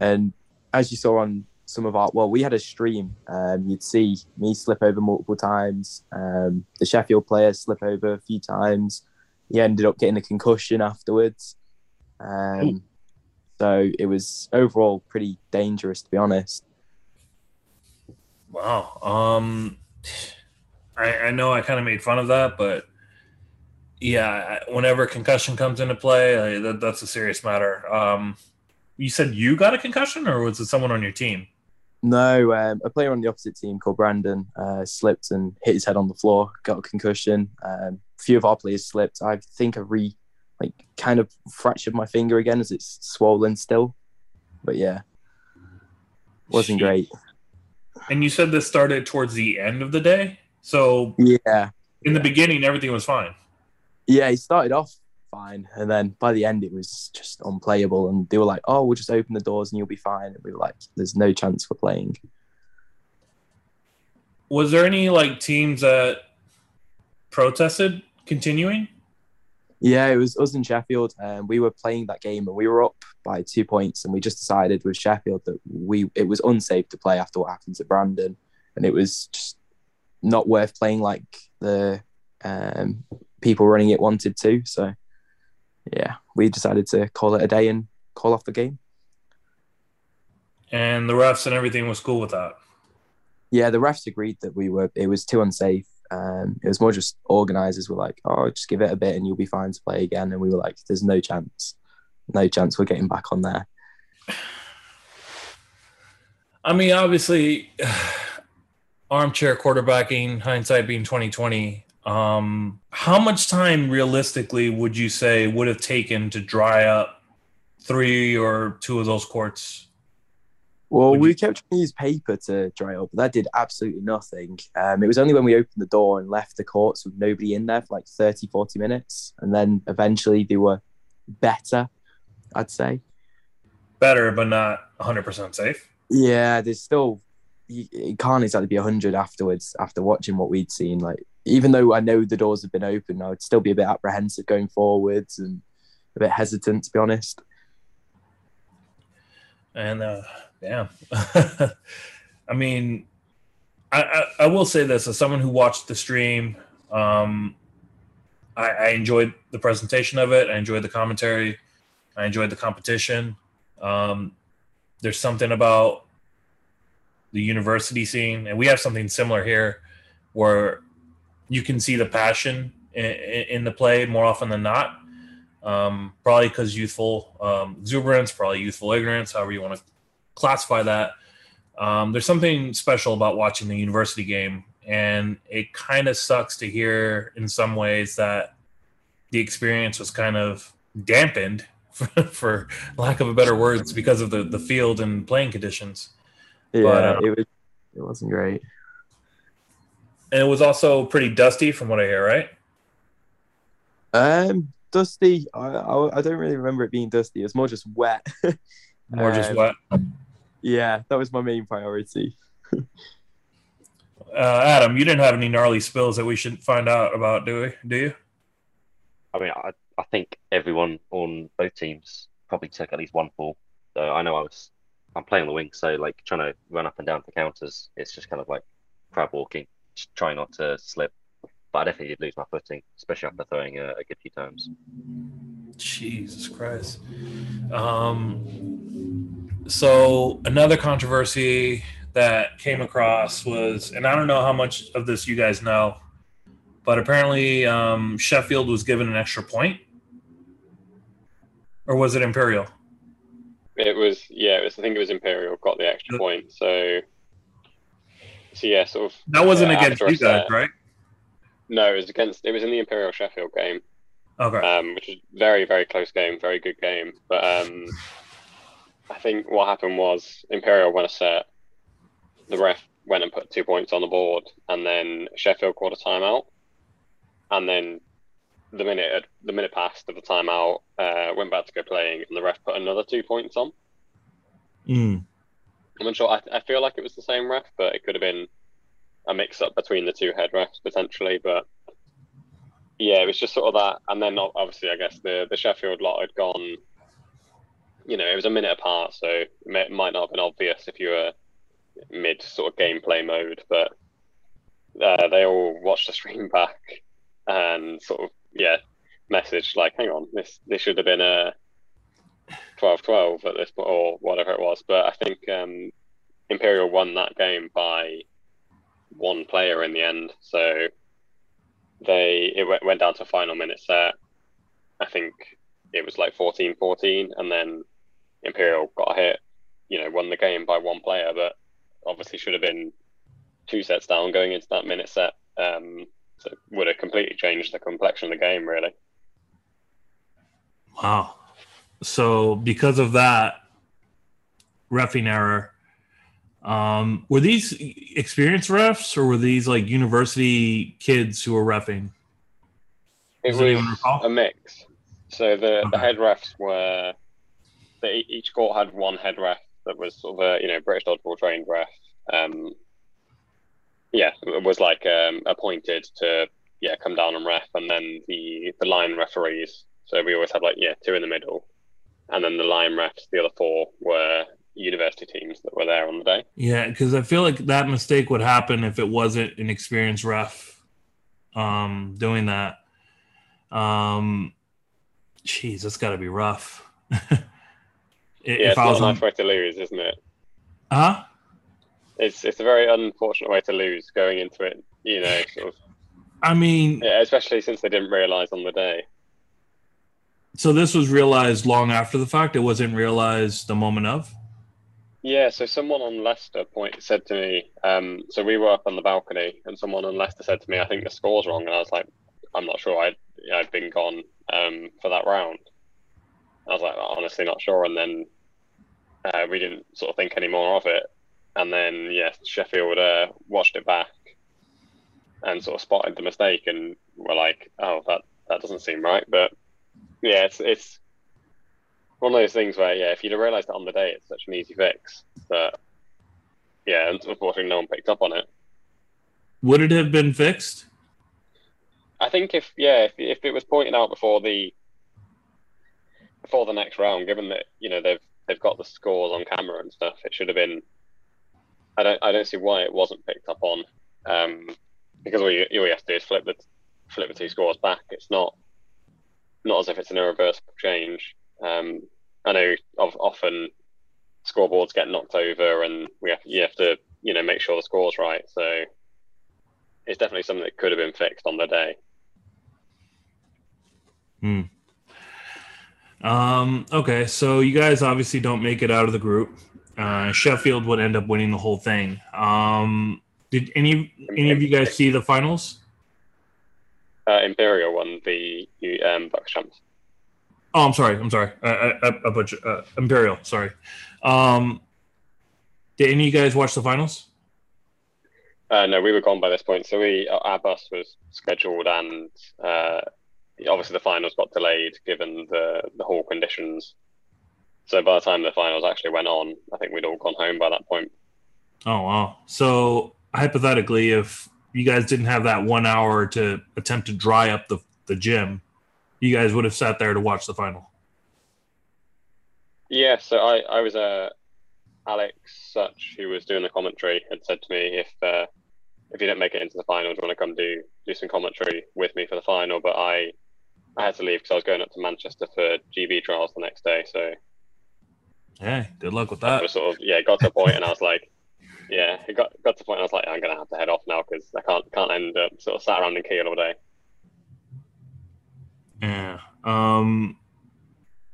and as you saw on some of our, well, we had a stream. Um, you'd see me slip over multiple times. Um, the Sheffield player slip over a few times. He ended up getting a concussion afterwards. Um, so it was overall pretty dangerous, to be honest. Wow. Um, I, I know I kind of made fun of that, but yeah, whenever concussion comes into play, that, that's a serious matter. Um, you said you got a concussion, or was it someone on your team? No, um, a player on the opposite team called Brandon uh, slipped and hit his head on the floor, got a concussion. Um, a few of our players slipped. I think I re, like, kind of fractured my finger again as it's swollen still. But yeah, wasn't Jeez. great. And you said this started towards the end of the day. So Yeah, in the beginning, everything was fine. Yeah. He started off fine, and then by the end, it was just unplayable. And they were like, "Oh, we'll just open the doors and you'll be fine." And we were like, "There's no chance for playing." Was there any like teams that protested continuing? Yeah, it was us in Sheffield, and we were playing that game, and we were up by two points, and we just decided with Sheffield that we it was unsafe to play after what happened to Brandon, and it was just not worth playing like the um, people running it wanted to. So, yeah, we decided to call it a day and call off the game. And the refs and everything was cool with that. Yeah, the refs agreed that we were it was too unsafe. Um, it was more just organisers were like, "Oh, just give it a bit, and you'll be fine to play again." And we were like, "There's no chance, no chance we're getting back on there." I mean, obviously, armchair quarterbacking, hindsight being twenty twenty. Um, how much time realistically would you say would have taken to dry up three or two of those courts? Well, Would we you- kept trying to use paper to dry up, but that did absolutely nothing. Um, it was only when we opened the door and left the courts with nobody in there for like 30, 40 minutes. And then eventually they were better, I'd say. Better, but not one hundred percent safe. Yeah, there's still, you, it can't exactly be 100 afterwards after watching what we'd seen. Like, even though I know the doors have been open, I would still be a bit apprehensive going forwards and a bit hesitant, to be honest. And uh, damn, I mean, I, I I will say this as someone who watched the stream, um, I, I enjoyed the presentation of it. I enjoyed the commentary. I enjoyed the competition. Um, there's something about the university scene, and we have something similar here, where you can see the passion in, in the play more often than not. Um, probably because youthful um, exuberance, probably youthful ignorance, however you want to classify that. Um, there's something special about watching the university game, and it kind of sucks to hear in some ways that the experience was kind of dampened, for lack of a better words, because of the the field and playing conditions. Yeah, uh, it, was, it wasn't great. And it was also pretty dusty, from what I hear. Right? Um, dusty. I, I I don't really remember it being dusty. It was more just wet. More just wet. Yeah, that was my main priority. Uh, Adam, you didn't have any gnarly spills that we should find out about, do we? Do you? I mean, I, I think everyone on both teams probably took at least one fall. So I know I was, I'm playing on the wing, so like trying to run up and down for counters, it's just kind of like crab walking, just trying not to slip. But I definitely did lose my footing, especially after throwing a, a good few times. Jesus Christ. Um, so another controversy that came across was, and I don't know how much of this you guys know, but apparently um, Sheffield was given an extra point, or was it Imperial? It was yeah, it was I think it was Imperial got the extra point. So so yeah, sort of That wasn't Yeah, against you guys, set. right? no, it was against it was in the Imperial Sheffield game. Okay. um, which is very very close game, very good game. But um, I think what happened was Imperial won a set. The ref went and put two points on the board, and then Sheffield called a timeout. And then the minute the minute passed of the timeout, uh, went back to go playing, and the ref put another two points on. Mm. I'm not sure. I, I feel like it was the same ref, but it could have been a mix up between the two head refs potentially. But yeah, it was just sort of that. And then obviously, I guess the, the Sheffield lot had gone, you know, it was a minute apart. So it may- might not have been obvious if you were mid sort of gameplay mode. But uh, they all watched the stream back and sort of, yeah, messaged like, hang on, this, this should have been a 12-12 at this point or whatever it was. But I think um, Imperial won that game by one player in the end. So they it went, went down to final minute set. I think it was like 14-14 and then Imperial got hit, you know, won the game by one player, but obviously should have been two sets down going into that minute set. Um, so would have completely changed the complexion of the game, really. Wow. So because of that refing error, um, were these experienced refs or were these like university kids who were refing? It Does was a mix. So the, the head refs were they, each court had one head ref that was sort of a you know British dodgeball trained ref. Um, yeah, it was like um, appointed to yeah come down and ref, and then the the line referees. So we always had like yeah two in the middle, and then the line refs. The other four were university teams that were there on the day. Yeah, because I feel like that mistake would happen if it wasn't an experienced ref um, doing that. Um, jeez, that's got to be rough. if Yeah, it's I not was a on, nice way to lose, isn't it? huh? It's it's a very unfortunate way to lose going into it. You know, sort of, I mean, yeah, especially since they didn't realise on the day. So this was realized long after the fact. It wasn't realized the moment of. Yeah, so someone on Leicester point said to me, um, so we were up on the balcony, and someone on Leicester said to me, "I think the score's wrong," and I was like, "I'm not sure. I'd I'd been gone um, for that round." I was like, honestly, not sure. And then uh, we didn't sort of think any more of it. And then yeah, Sheffield uh, watched it back and sort of spotted the mistake, and were like, "Oh, that that doesn't seem right." But yeah, it's it's one of those things where yeah, if you'd have realised it on the day, it's such an easy fix. But yeah, unfortunately, no one picked up on it. Would it have been fixed? I think if yeah, if, if it was pointed out before the before the next round, given that you know they've they've got the scores on camera and stuff, it should have been. I don't I don't see why it wasn't picked up on, um, because all you, all you have to do is flip the flip the two scores back. It's not not as if it's an irreversible change. Um, I know of, often scoreboards get knocked over, and we have you have to you know make sure the score's right. So it's definitely something that could have been fixed on the day. Hmm. Um, okay, so you guys obviously don't make it out of the group. Uh, Sheffield would end up winning the whole thing. Um, did any any of you guys see the finals? Uh, Imperial won the um, BUCS champs. Oh, I'm sorry. I'm sorry. I, I, I uh, Imperial. Sorry. Um, did any of you guys watch the finals? Uh, no, we were gone by this point, so we our bus was scheduled, and uh, obviously the finals got delayed given the the hall conditions. So by the time the finals actually went on, I think we'd all gone home by that point. Oh wow! So hypothetically, if you guys didn't have that one hour to attempt to dry up the the gym, you guys would have sat there to watch the final. Yeah, so I I was uh, Alex Such who was doing the commentary had said to me if uh, if you don't make it into the final, do you want to come do do some commentary with me for the final? But I I had to leave because I was going up to Manchester for GB trials the next day. So Hey, good luck with I that. was sort of yeah, it got to a point and I was like, yeah, it got got to a point point I was like, I'm gonna have to head off now because I can't can't end up sort of sat around in Keele all day. Yeah. Um.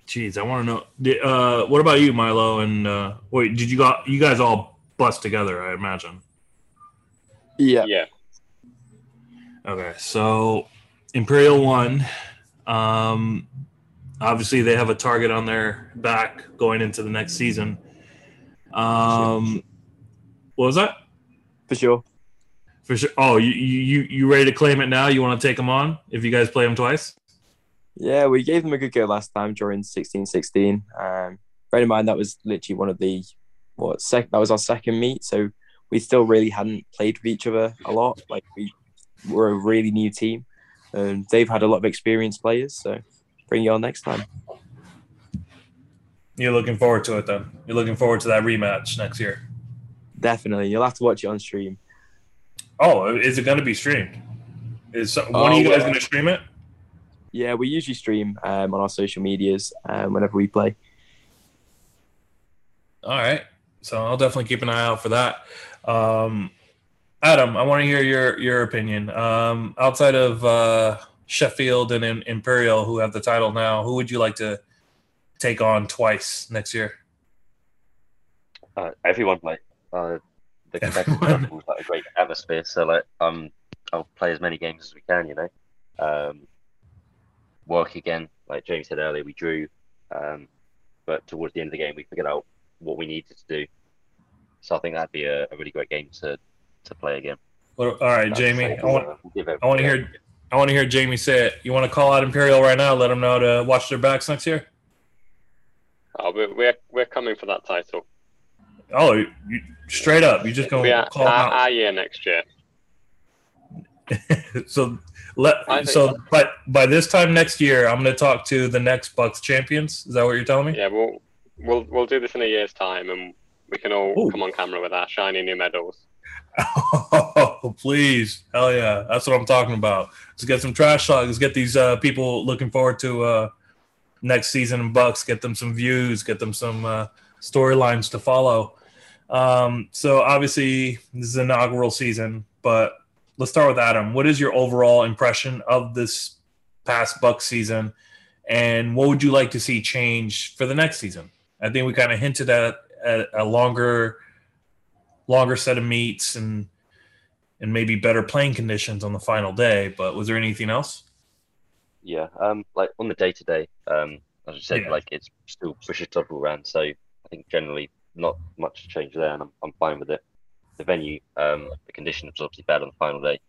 Jeez, I want to know. Did, uh, what about you, Milo? And uh, wait, did you got you guys all bust together? I imagine. Yeah. Yeah, Okay, so Imperial won. Um, obviously, they have a target on their back going into the next season. Um, what was that? For sure. For sure. Oh, you you you ready to claim it now? You want to take them on if you guys play them twice? Yeah, we gave them a good go last time during 16-16. Um, bear in mind that was literally one of the what sec- that was our second meet, so we still really hadn't played with each other a lot. Like we were a really new team, and they've had a lot of experienced players. So bring you on next time. You're looking forward to it, then. You're looking forward to that rematch next year. Definitely, you'll have to watch it on stream. Oh, is it going to be streamed? Is some, one Oh, of you guys yeah. going to stream it? Yeah, we usually stream um, on our social medias um, whenever we play. All right. So I'll definitely keep an eye out for that. Um, Adam, I want to hear your your opinion. Um, outside of uh, Sheffield and Im- Imperial, who have the title now, who would you like to take on twice next year? uh, everyone like uh, the competitive Everyone. level is like a great atmosphere. So like um, I'll play as many games as we can. You know, um, work again. Like James said earlier, we drew, um, but towards the end of the game, we figured out what we needed to do. So I think that'd be a, a really great game to to play again. Well, all right, Like, Jamie. so I want we'll, we'll give I want to hear I want to hear Jamie say it. You want to call out Imperial right now? Let them know to watch their backs next year. oh, we're, we're we're coming for that title. Oh, you, straight up, you're just gonna are call our, out. our year next year. so let think- so but by this time next year, I'm going to talk to the next BUCS champions. Is that what you're telling me? Yeah, we'll we'll we'll do this in a year's time, and we can all Ooh. come on camera with our shiny new medals. Oh, please, hell yeah, that's what I'm talking about. Let's get some trash talk. Let's get these uh, people looking forward to uh, next season in BUCS. Get them some views. Get them some uh, storylines to follow. Um, so obviously this is inaugural season, but let's start with Adam. What is your overall impression of this past Buck season, and what would you like to see change for the next season? I think we kind of hinted at, at a longer, longer set of meets and and maybe better playing conditions on the final day. But was there anything else? Yeah, um, like on the day to day, um, as I said, Yeah. like it's still British double round, so I think generally not much change there, and I'm, I'm fine with it. The venue, um, the condition was obviously bad on the final day,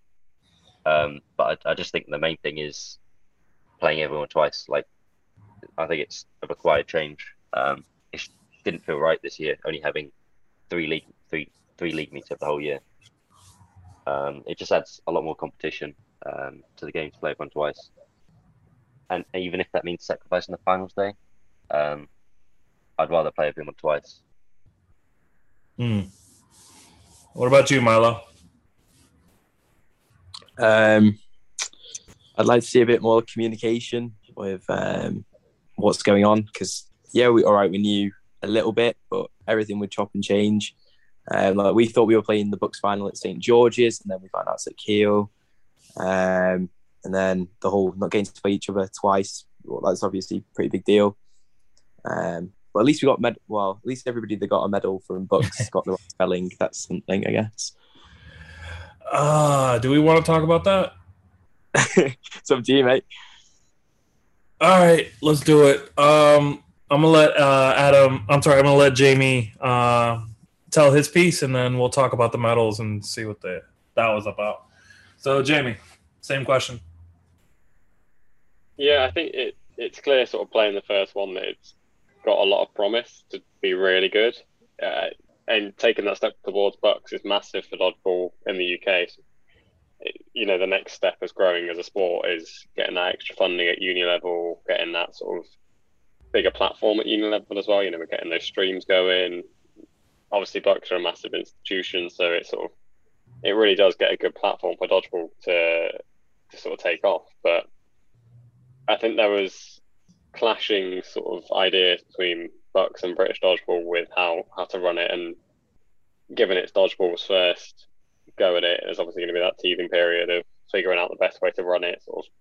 um, but I, I just think the main thing is playing everyone twice. Like, I think it's a required change. Um, it didn't feel right this year, only having three league, three, three league meets up the whole year. Um, it just adds a lot more competition um, to the game to play everyone twice and even if that means sacrificing the finals day, um, I'd rather play everyone twice. Hmm. What about you, Milo? Um, I'd like to see a bit more communication with um, what's going on because yeah, we all right. We knew a little bit, but everything would chop and change. Um, like we thought we were playing the BUCS final at St George's, and then we found out it's at Keele, um, and then the whole not getting to play each other twice. Well, that's obviously a pretty big deal. Um, but at least we got med. Well, at least everybody that got a medal from books got the right spelling. That's something, I guess. Uh, do we want to talk about that? it's up to you, mate. All right, let's do it. Um, I'm gonna let uh, Adam. I'm sorry. I'm gonna let Jamie uh, tell his piece, and then we'll talk about the medals and see what the that was about. So, Jamie, same question. Yeah, I think it it's clear, sort of playing the first one, that it's got a lot of promise to be really good. Uh, and taking that step towards BUCS is massive for dodgeball in the UK. So, you know, the next step as growing as a sport is getting that extra funding at uni level, getting that sort of bigger platform at uni level as well. You know, we're getting those streams going. Obviously, BUCS are a massive institution, so it sort of it really does get a good platform for dodgeball to to sort of take off. But I think there was clashing sort of ideas between BUCS and British dodgeball with how how to run it, and given it's dodgeball's first go at it, there's obviously going to be that teething period of figuring out the best way to run it. Sort of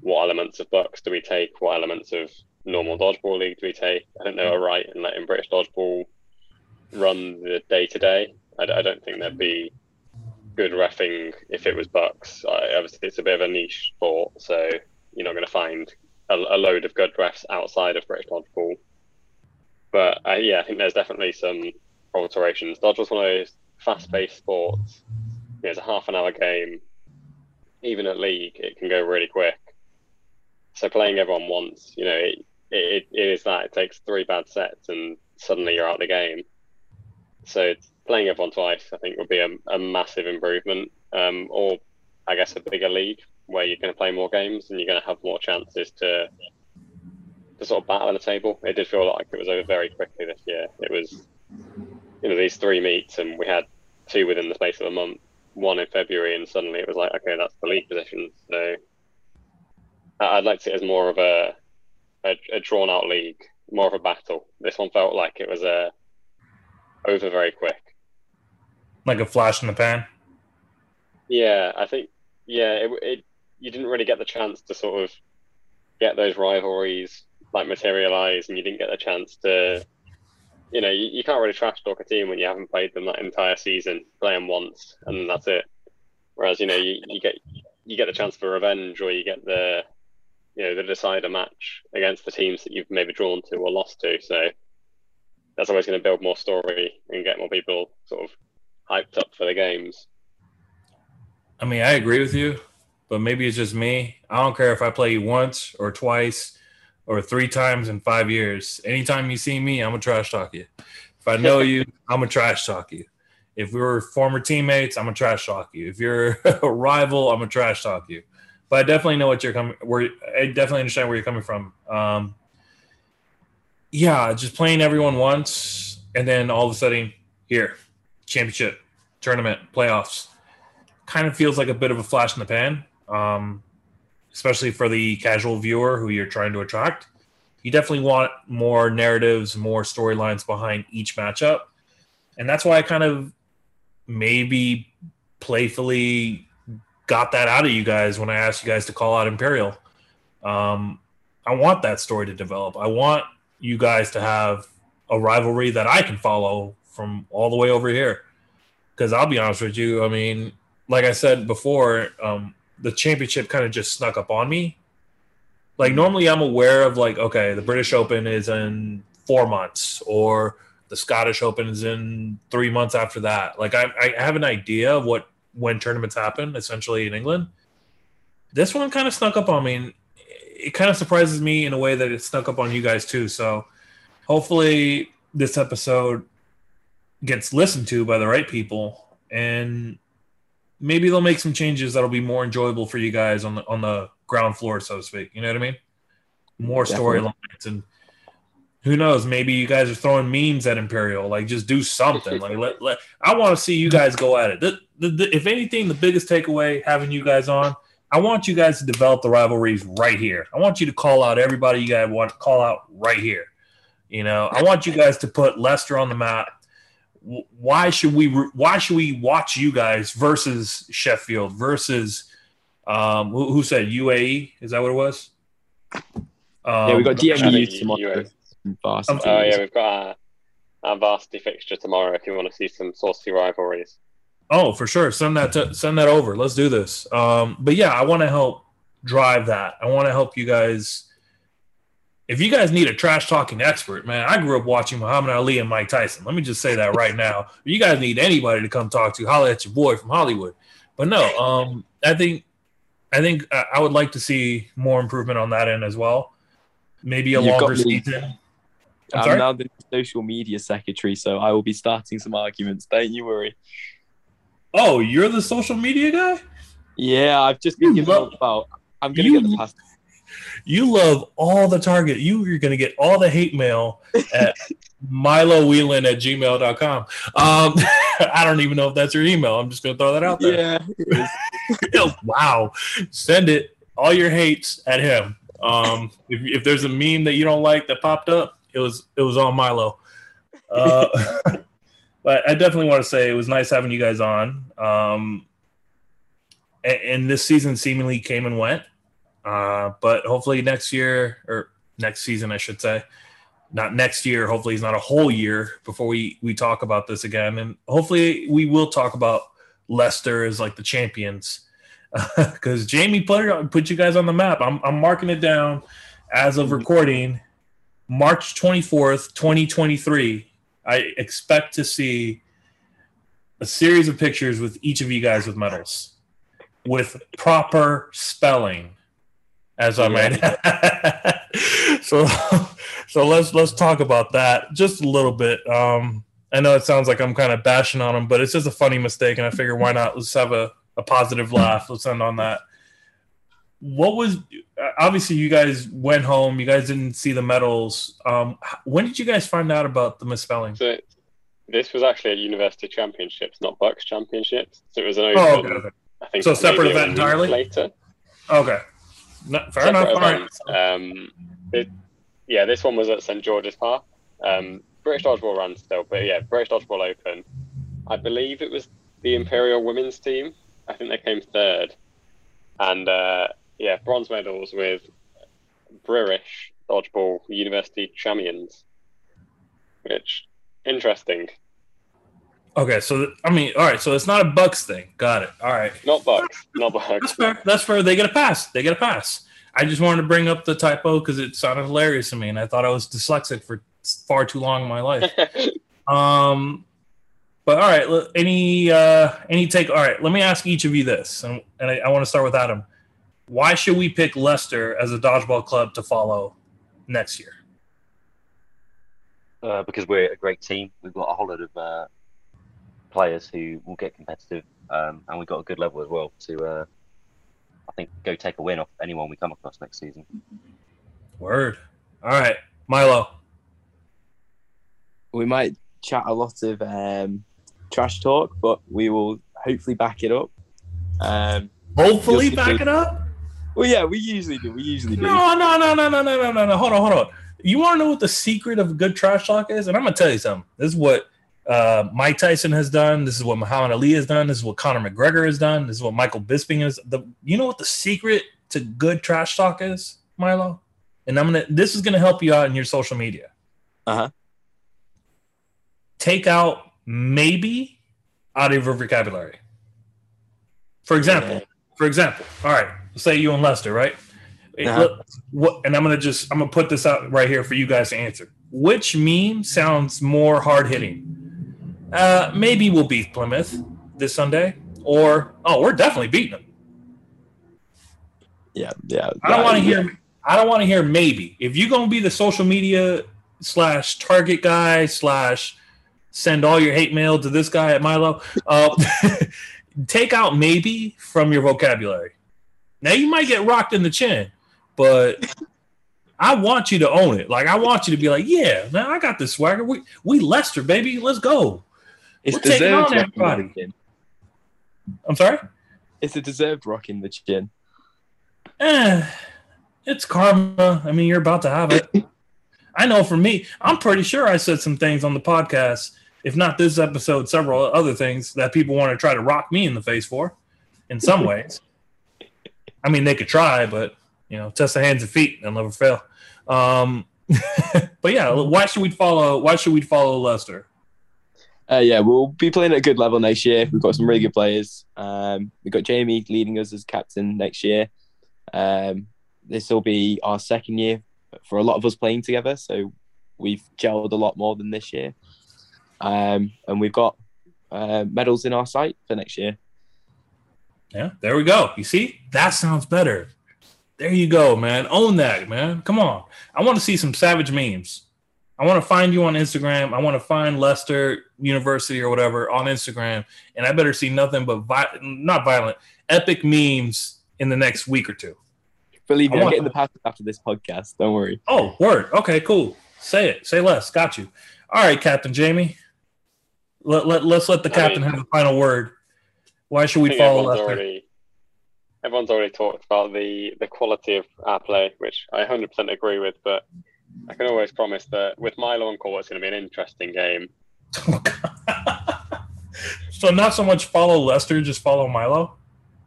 what elements of BUCS do we take? What elements of normal dodgeball league do we take? I don't know a right in letting British dodgeball run the day to day. I don't think there'd be good refing if it was BUCS. I, obviously, it's a bit of a niche sport, so you're not going to find a, a, load of good refs outside of British dodgeball. But uh, yeah, I think there's definitely some alterations. Dodgeball's one of those fast-paced sports. You know, it's a half an hour game. Even at league, it can go really quick. So playing everyone once, you know, it, it, it is that. It takes three bad sets and suddenly you're out of the game. So playing everyone twice, I think, would be a, a massive improvement. Um, or I guess a bigger league where you're going to play more games and you're going to have more chances to to sort of battle in the table. It did feel like it was over very quickly this year. It was, you know, these three meets and we had two within the space of a month, one in February, and suddenly it was like, okay, that's the league position. So I'd like to see it as more of a a, a drawn out league, more of a battle. This one felt like it was a over very quick like a flash in the pan. Yeah, I think yeah, it, it you didn't really get the chance to sort of get those rivalries like materialize, and you didn't get the chance to, you know, you, you can't really trash talk a team when you haven't played them that entire season. Play them once, and that's it. Whereas you know you, you get you get the chance for revenge, or you get the you know the decider match against the teams that you've maybe drawn to or lost to. So that's always going to build more story and get more people sort of hyped up for the games. I mean, I agree with you, but maybe it's just me. I don't care if I play you once or twice or three times in five years. Anytime you see me, I'm gonna trash talk you. If I know you, I'm gonna trash talk you. If we were former teammates, I'm gonna trash talk you. If you're a rival, I'm gonna trash talk you. But I definitely know what you're coming. Where I definitely understand where you're coming from. Um, yeah, just playing everyone once, and then all of a sudden, here, championship, tournament, playoffs. Kind of feels like a bit of a flash in the pan, um, especially for the casual viewer who you're trying to attract. You definitely want more narratives, more storylines behind each matchup. And that's why I kind of maybe playfully got that out of you guys when I asked you guys to call out Imperial. Um, I want that story to develop. I want you guys to have a rivalry that I can follow from all the way over here. Because I'll be honest with you, I mean, like I said before, um, the championship kind of just snuck up on me. Like mm-hmm. normally, I'm aware of like, okay, the British Open is in four months, or the Scottish Open is in three months after that. Like I, I have an idea of what when tournaments happen, essentially in England. This one kind of snuck up on me. and it kind of surprises me in a way that it snuck up on you guys too. So hopefully this episode gets listened to by the right people and maybe they'll make some changes that'll be more enjoyable for you guys on the on the ground floor so to speak. You know what i mean? More storylines and who knows? Maybe you guys are throwing memes at imperial like just do something. Like let, let i want to see you guys go at it. The, the, the, if anything the biggest takeaway having you guys on i want you guys to develop the rivalries right here. I want you to call out everybody you guys want to call out right here. You know i want you guys to put Leicester on the map why should we why should we watch you guys versus Sheffield versus um, who, who, said UAE? Is that what it was? Um, yeah, we've got DMU tomorrow. Oh yeah, we've got our, our varsity fixture tomorrow. If you want to see some saucy rivalries. Oh, for sure. Send that to, send that over. Let's do this. Um, but yeah, I want to help drive that. I want to help you guys if you guys need a trash talking expert, man, I grew up watching Muhammad Ali and Mike Tyson. Let me just say that right now. If you guys need anybody to come talk to, holla at your boy from Hollywood. But no, um, I think I think I would like to see more improvement on that end as well. Maybe a You've longer season. I'm I'm now the social media secretary, so I will be starting some arguments. Don't you worry. Oh, you're the social media guy? Yeah, I've just been You given love- up about. I'm gonna you get the pass. You love all the target. You, you're going to get all the hate mail at Milo Whelan at gmail.com. Um, I don't even know if that's your email. I'm just going to throw that out there. Yeah, wow. Send it, all your hates at him. Um, if, if there's a meme that you don't like that popped up, it was it was on Milo. Uh, but I definitely want to say it was nice having you guys on. Um, and, and this season seemingly came and went. Uh, but hopefully next year or next season, I should say, not next year. Hopefully, it's not a whole year before we we talk about this again, and hopefully we will talk about Leicester as like the champions because Jamie put it, put you guys on the map. I'm I'm marking it down as of recording, March 24th, 2023. I expect to see a series of pictures with each of you guys with medals, with proper spelling, as I might. so, so let's let's talk about that just a little bit. Um, I know it sounds like I'm kind of bashing on them, but it's just a funny mistake, and I figure why not? Let's have a, a positive laugh. Let's end on that. What was obviously you guys went home. You guys didn't see the medals. Um, when did you guys find out about the misspelling? So this was actually a university championships, not BUCS championships. So it was an open. Oh, okay. okay. I think So separate event entirely? Later, Okay. No, fair enough. All right. Um, it, yeah, this one was at St George's Park. Um, British Dodgeball ran still, but yeah, British Dodgeball Open. I believe it was the Imperial Women's team. I think they came third, and uh, yeah, bronze medals with British Dodgeball University champions. Which interesting. Okay. So I mean, all right. So it's not a BUCS thing. Got it. All right. Not BUCS, not BUCS. That's fair. That's fair. They get a pass. They get a pass. I just wanted to bring up the typo because it sounded hilarious to me, and I thought I was dyslexic for far too long in my life. Um, but all right, any uh, any take? All right, let me ask each of you this, and, and I, I want to start with Adam. Why should we pick Leicester as a dodgeball club to follow next year? uh, because we're a great team. We've got a whole lot of uh, players who will get competitive, um, and we've got a good level as well to, uh, I think, go take a win off anyone we come across next season. Word. All right, Milo. We might chat a lot of um, trash talk, but we will hopefully back it up. Um, hopefully, back it up. Well, yeah, we usually do. We usually do. No, no, no, no, no, no, no, no. Hold on, hold on. You want to know what the secret of good trash talk is? And I'm gonna tell you something. This is what uh, Mike Tyson has done. This is what Muhammad Ali has done. This is what Conor McGregor has done. This is what Michael Bisping has. The you know what the secret to good trash talk is, Milo? And I'm gonna. This is gonna help you out in your social media. Uh-huh. Take out maybe out of your vocabulary. For example, for example, all right, say you and Leicester, right? Uh-huh. look, what, and I'm gonna just I'm gonna put this out right here for you guys to answer. Which meme sounds more hard hitting? Uh, maybe we'll beat Plymouth this Sunday, or oh, we're definitely beating them. Yeah, yeah. I don't want to hear. I don't want to hear maybe. If you're gonna be the social media slash target guy slash send all your hate mail to this guy at Milo, uh, take out maybe from your vocabulary. Now you might get rocked in the chin, but I want you to own it. Like I want you to be like, yeah, man, I got this swagger. We we Leicester, baby, let's go. It's We're deserved rocking the. I'm sorry. It's a deserved rock in the chin. Eh, it's karma. I mean, you're about to have it. I know for me, I'm pretty sure I said some things on the podcast, if not this episode, several other things that people want to try to rock me in the face for in some ways. I mean, they could try, but, you know, test the hands and feet, they'll never fail. Um, but yeah, why should we follow? Why should we follow Leicester? Uh, yeah, we'll be playing at a good level next year. We've got some really good players. Um, we've got Jamie leading us as captain next year. Um, this will be our second year for a lot of us playing together, so we've gelled a lot more than this year. Um, and we've got uh, medals in our sight for next year. Yeah, there we go. You see, that sounds better. There you go, man. Own that, man. Come on. I want to see some savage memes. I want to find you on Instagram. I want to find Leicester University or whatever on Instagram, and I better see nothing but vi- not violent, epic memes in the next week or two. Believe me, I I'm getting the pass after this podcast. Don't worry. Oh, word. Okay, cool. Say it. Say less. Got you. All right, Captain Jamie. Let, let, let's let the I captain mean- have the final word. Why should we follow everyone's Leicester? already everyone's already talked about the the quality of our play, which I 100% agree with. But I can always promise that with Milo and Cole, it's going to be an interesting game. so not so much follow Leicester, just follow Milo.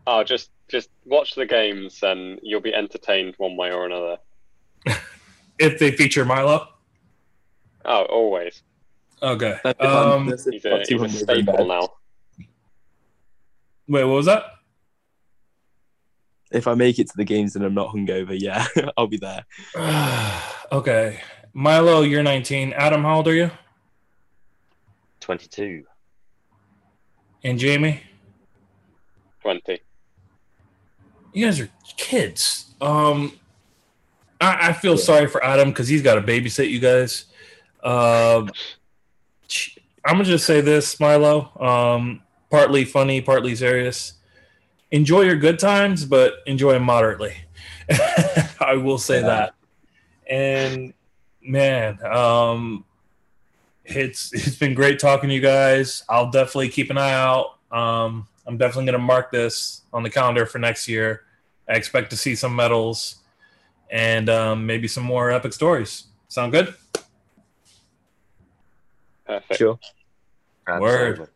Oh, just just watch the games and you'll be entertained one way or another. If they feature Milo. Oh, always. Okay. That's if I'm- Um, He's a, got he's a staple now. wait, what was that? If I make it to the games and I'm not hungover, yeah, I'll be there. okay. Milo, you're 19. Adam, how old are you? 22. And Jamie? 20. You guys are kids. Um, I, I feel Yeah. sorry for Adam because he's got to babysit you guys. Um, I'm gonna just say this, Milo. Um, partly funny, partly serious. Enjoy your good times, but enjoy them moderately. I will say Yeah. that. And man, um, it's it's been great talking to you guys. I'll definitely keep an eye out. Um, I'm definitely gonna mark this on the calendar for next year. I expect to see some medals and um, maybe some more epic stories. Sound good? Perfect. Sure. Word.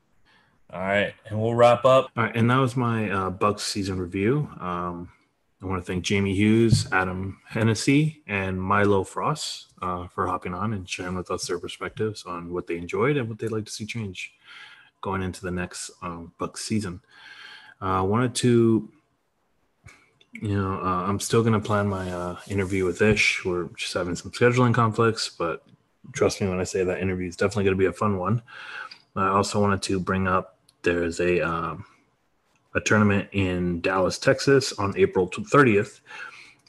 All right, and we'll wrap up. All right, and that was my uh, BUCS season review. Um, I want to thank Jamie Hughes, Adam Hennessy, and Milo Frost uh, for hopping on and sharing with us their perspectives on what they enjoyed and what they'd like to see change going into the next um, season. I uh, wanted to, you know, uh, I'm still going to plan my uh, interview with Ish. We're just having some scheduling conflicts, but trust me when I say that interview is definitely going to be a fun one. I also wanted to bring up there's a um, a tournament in Dallas, Texas on April 30th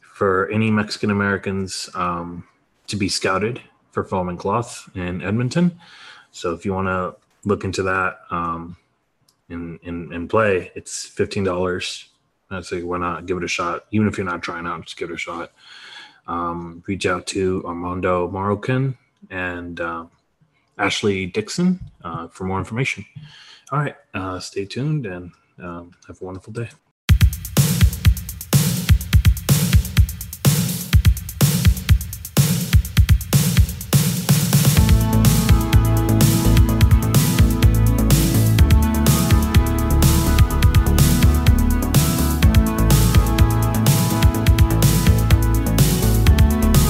for any Mexican Americans um, to be scouted for foam and cloth in Edmonton. So if you want to look into that um, and, and, and play, it's $15. I say, why not give it a shot? Even if you're not trying out, just give it a shot. Um, reach out to Armando Moroccan and uh, Ashley Dixon uh, for more information. All right, uh, stay tuned and um, have a wonderful day.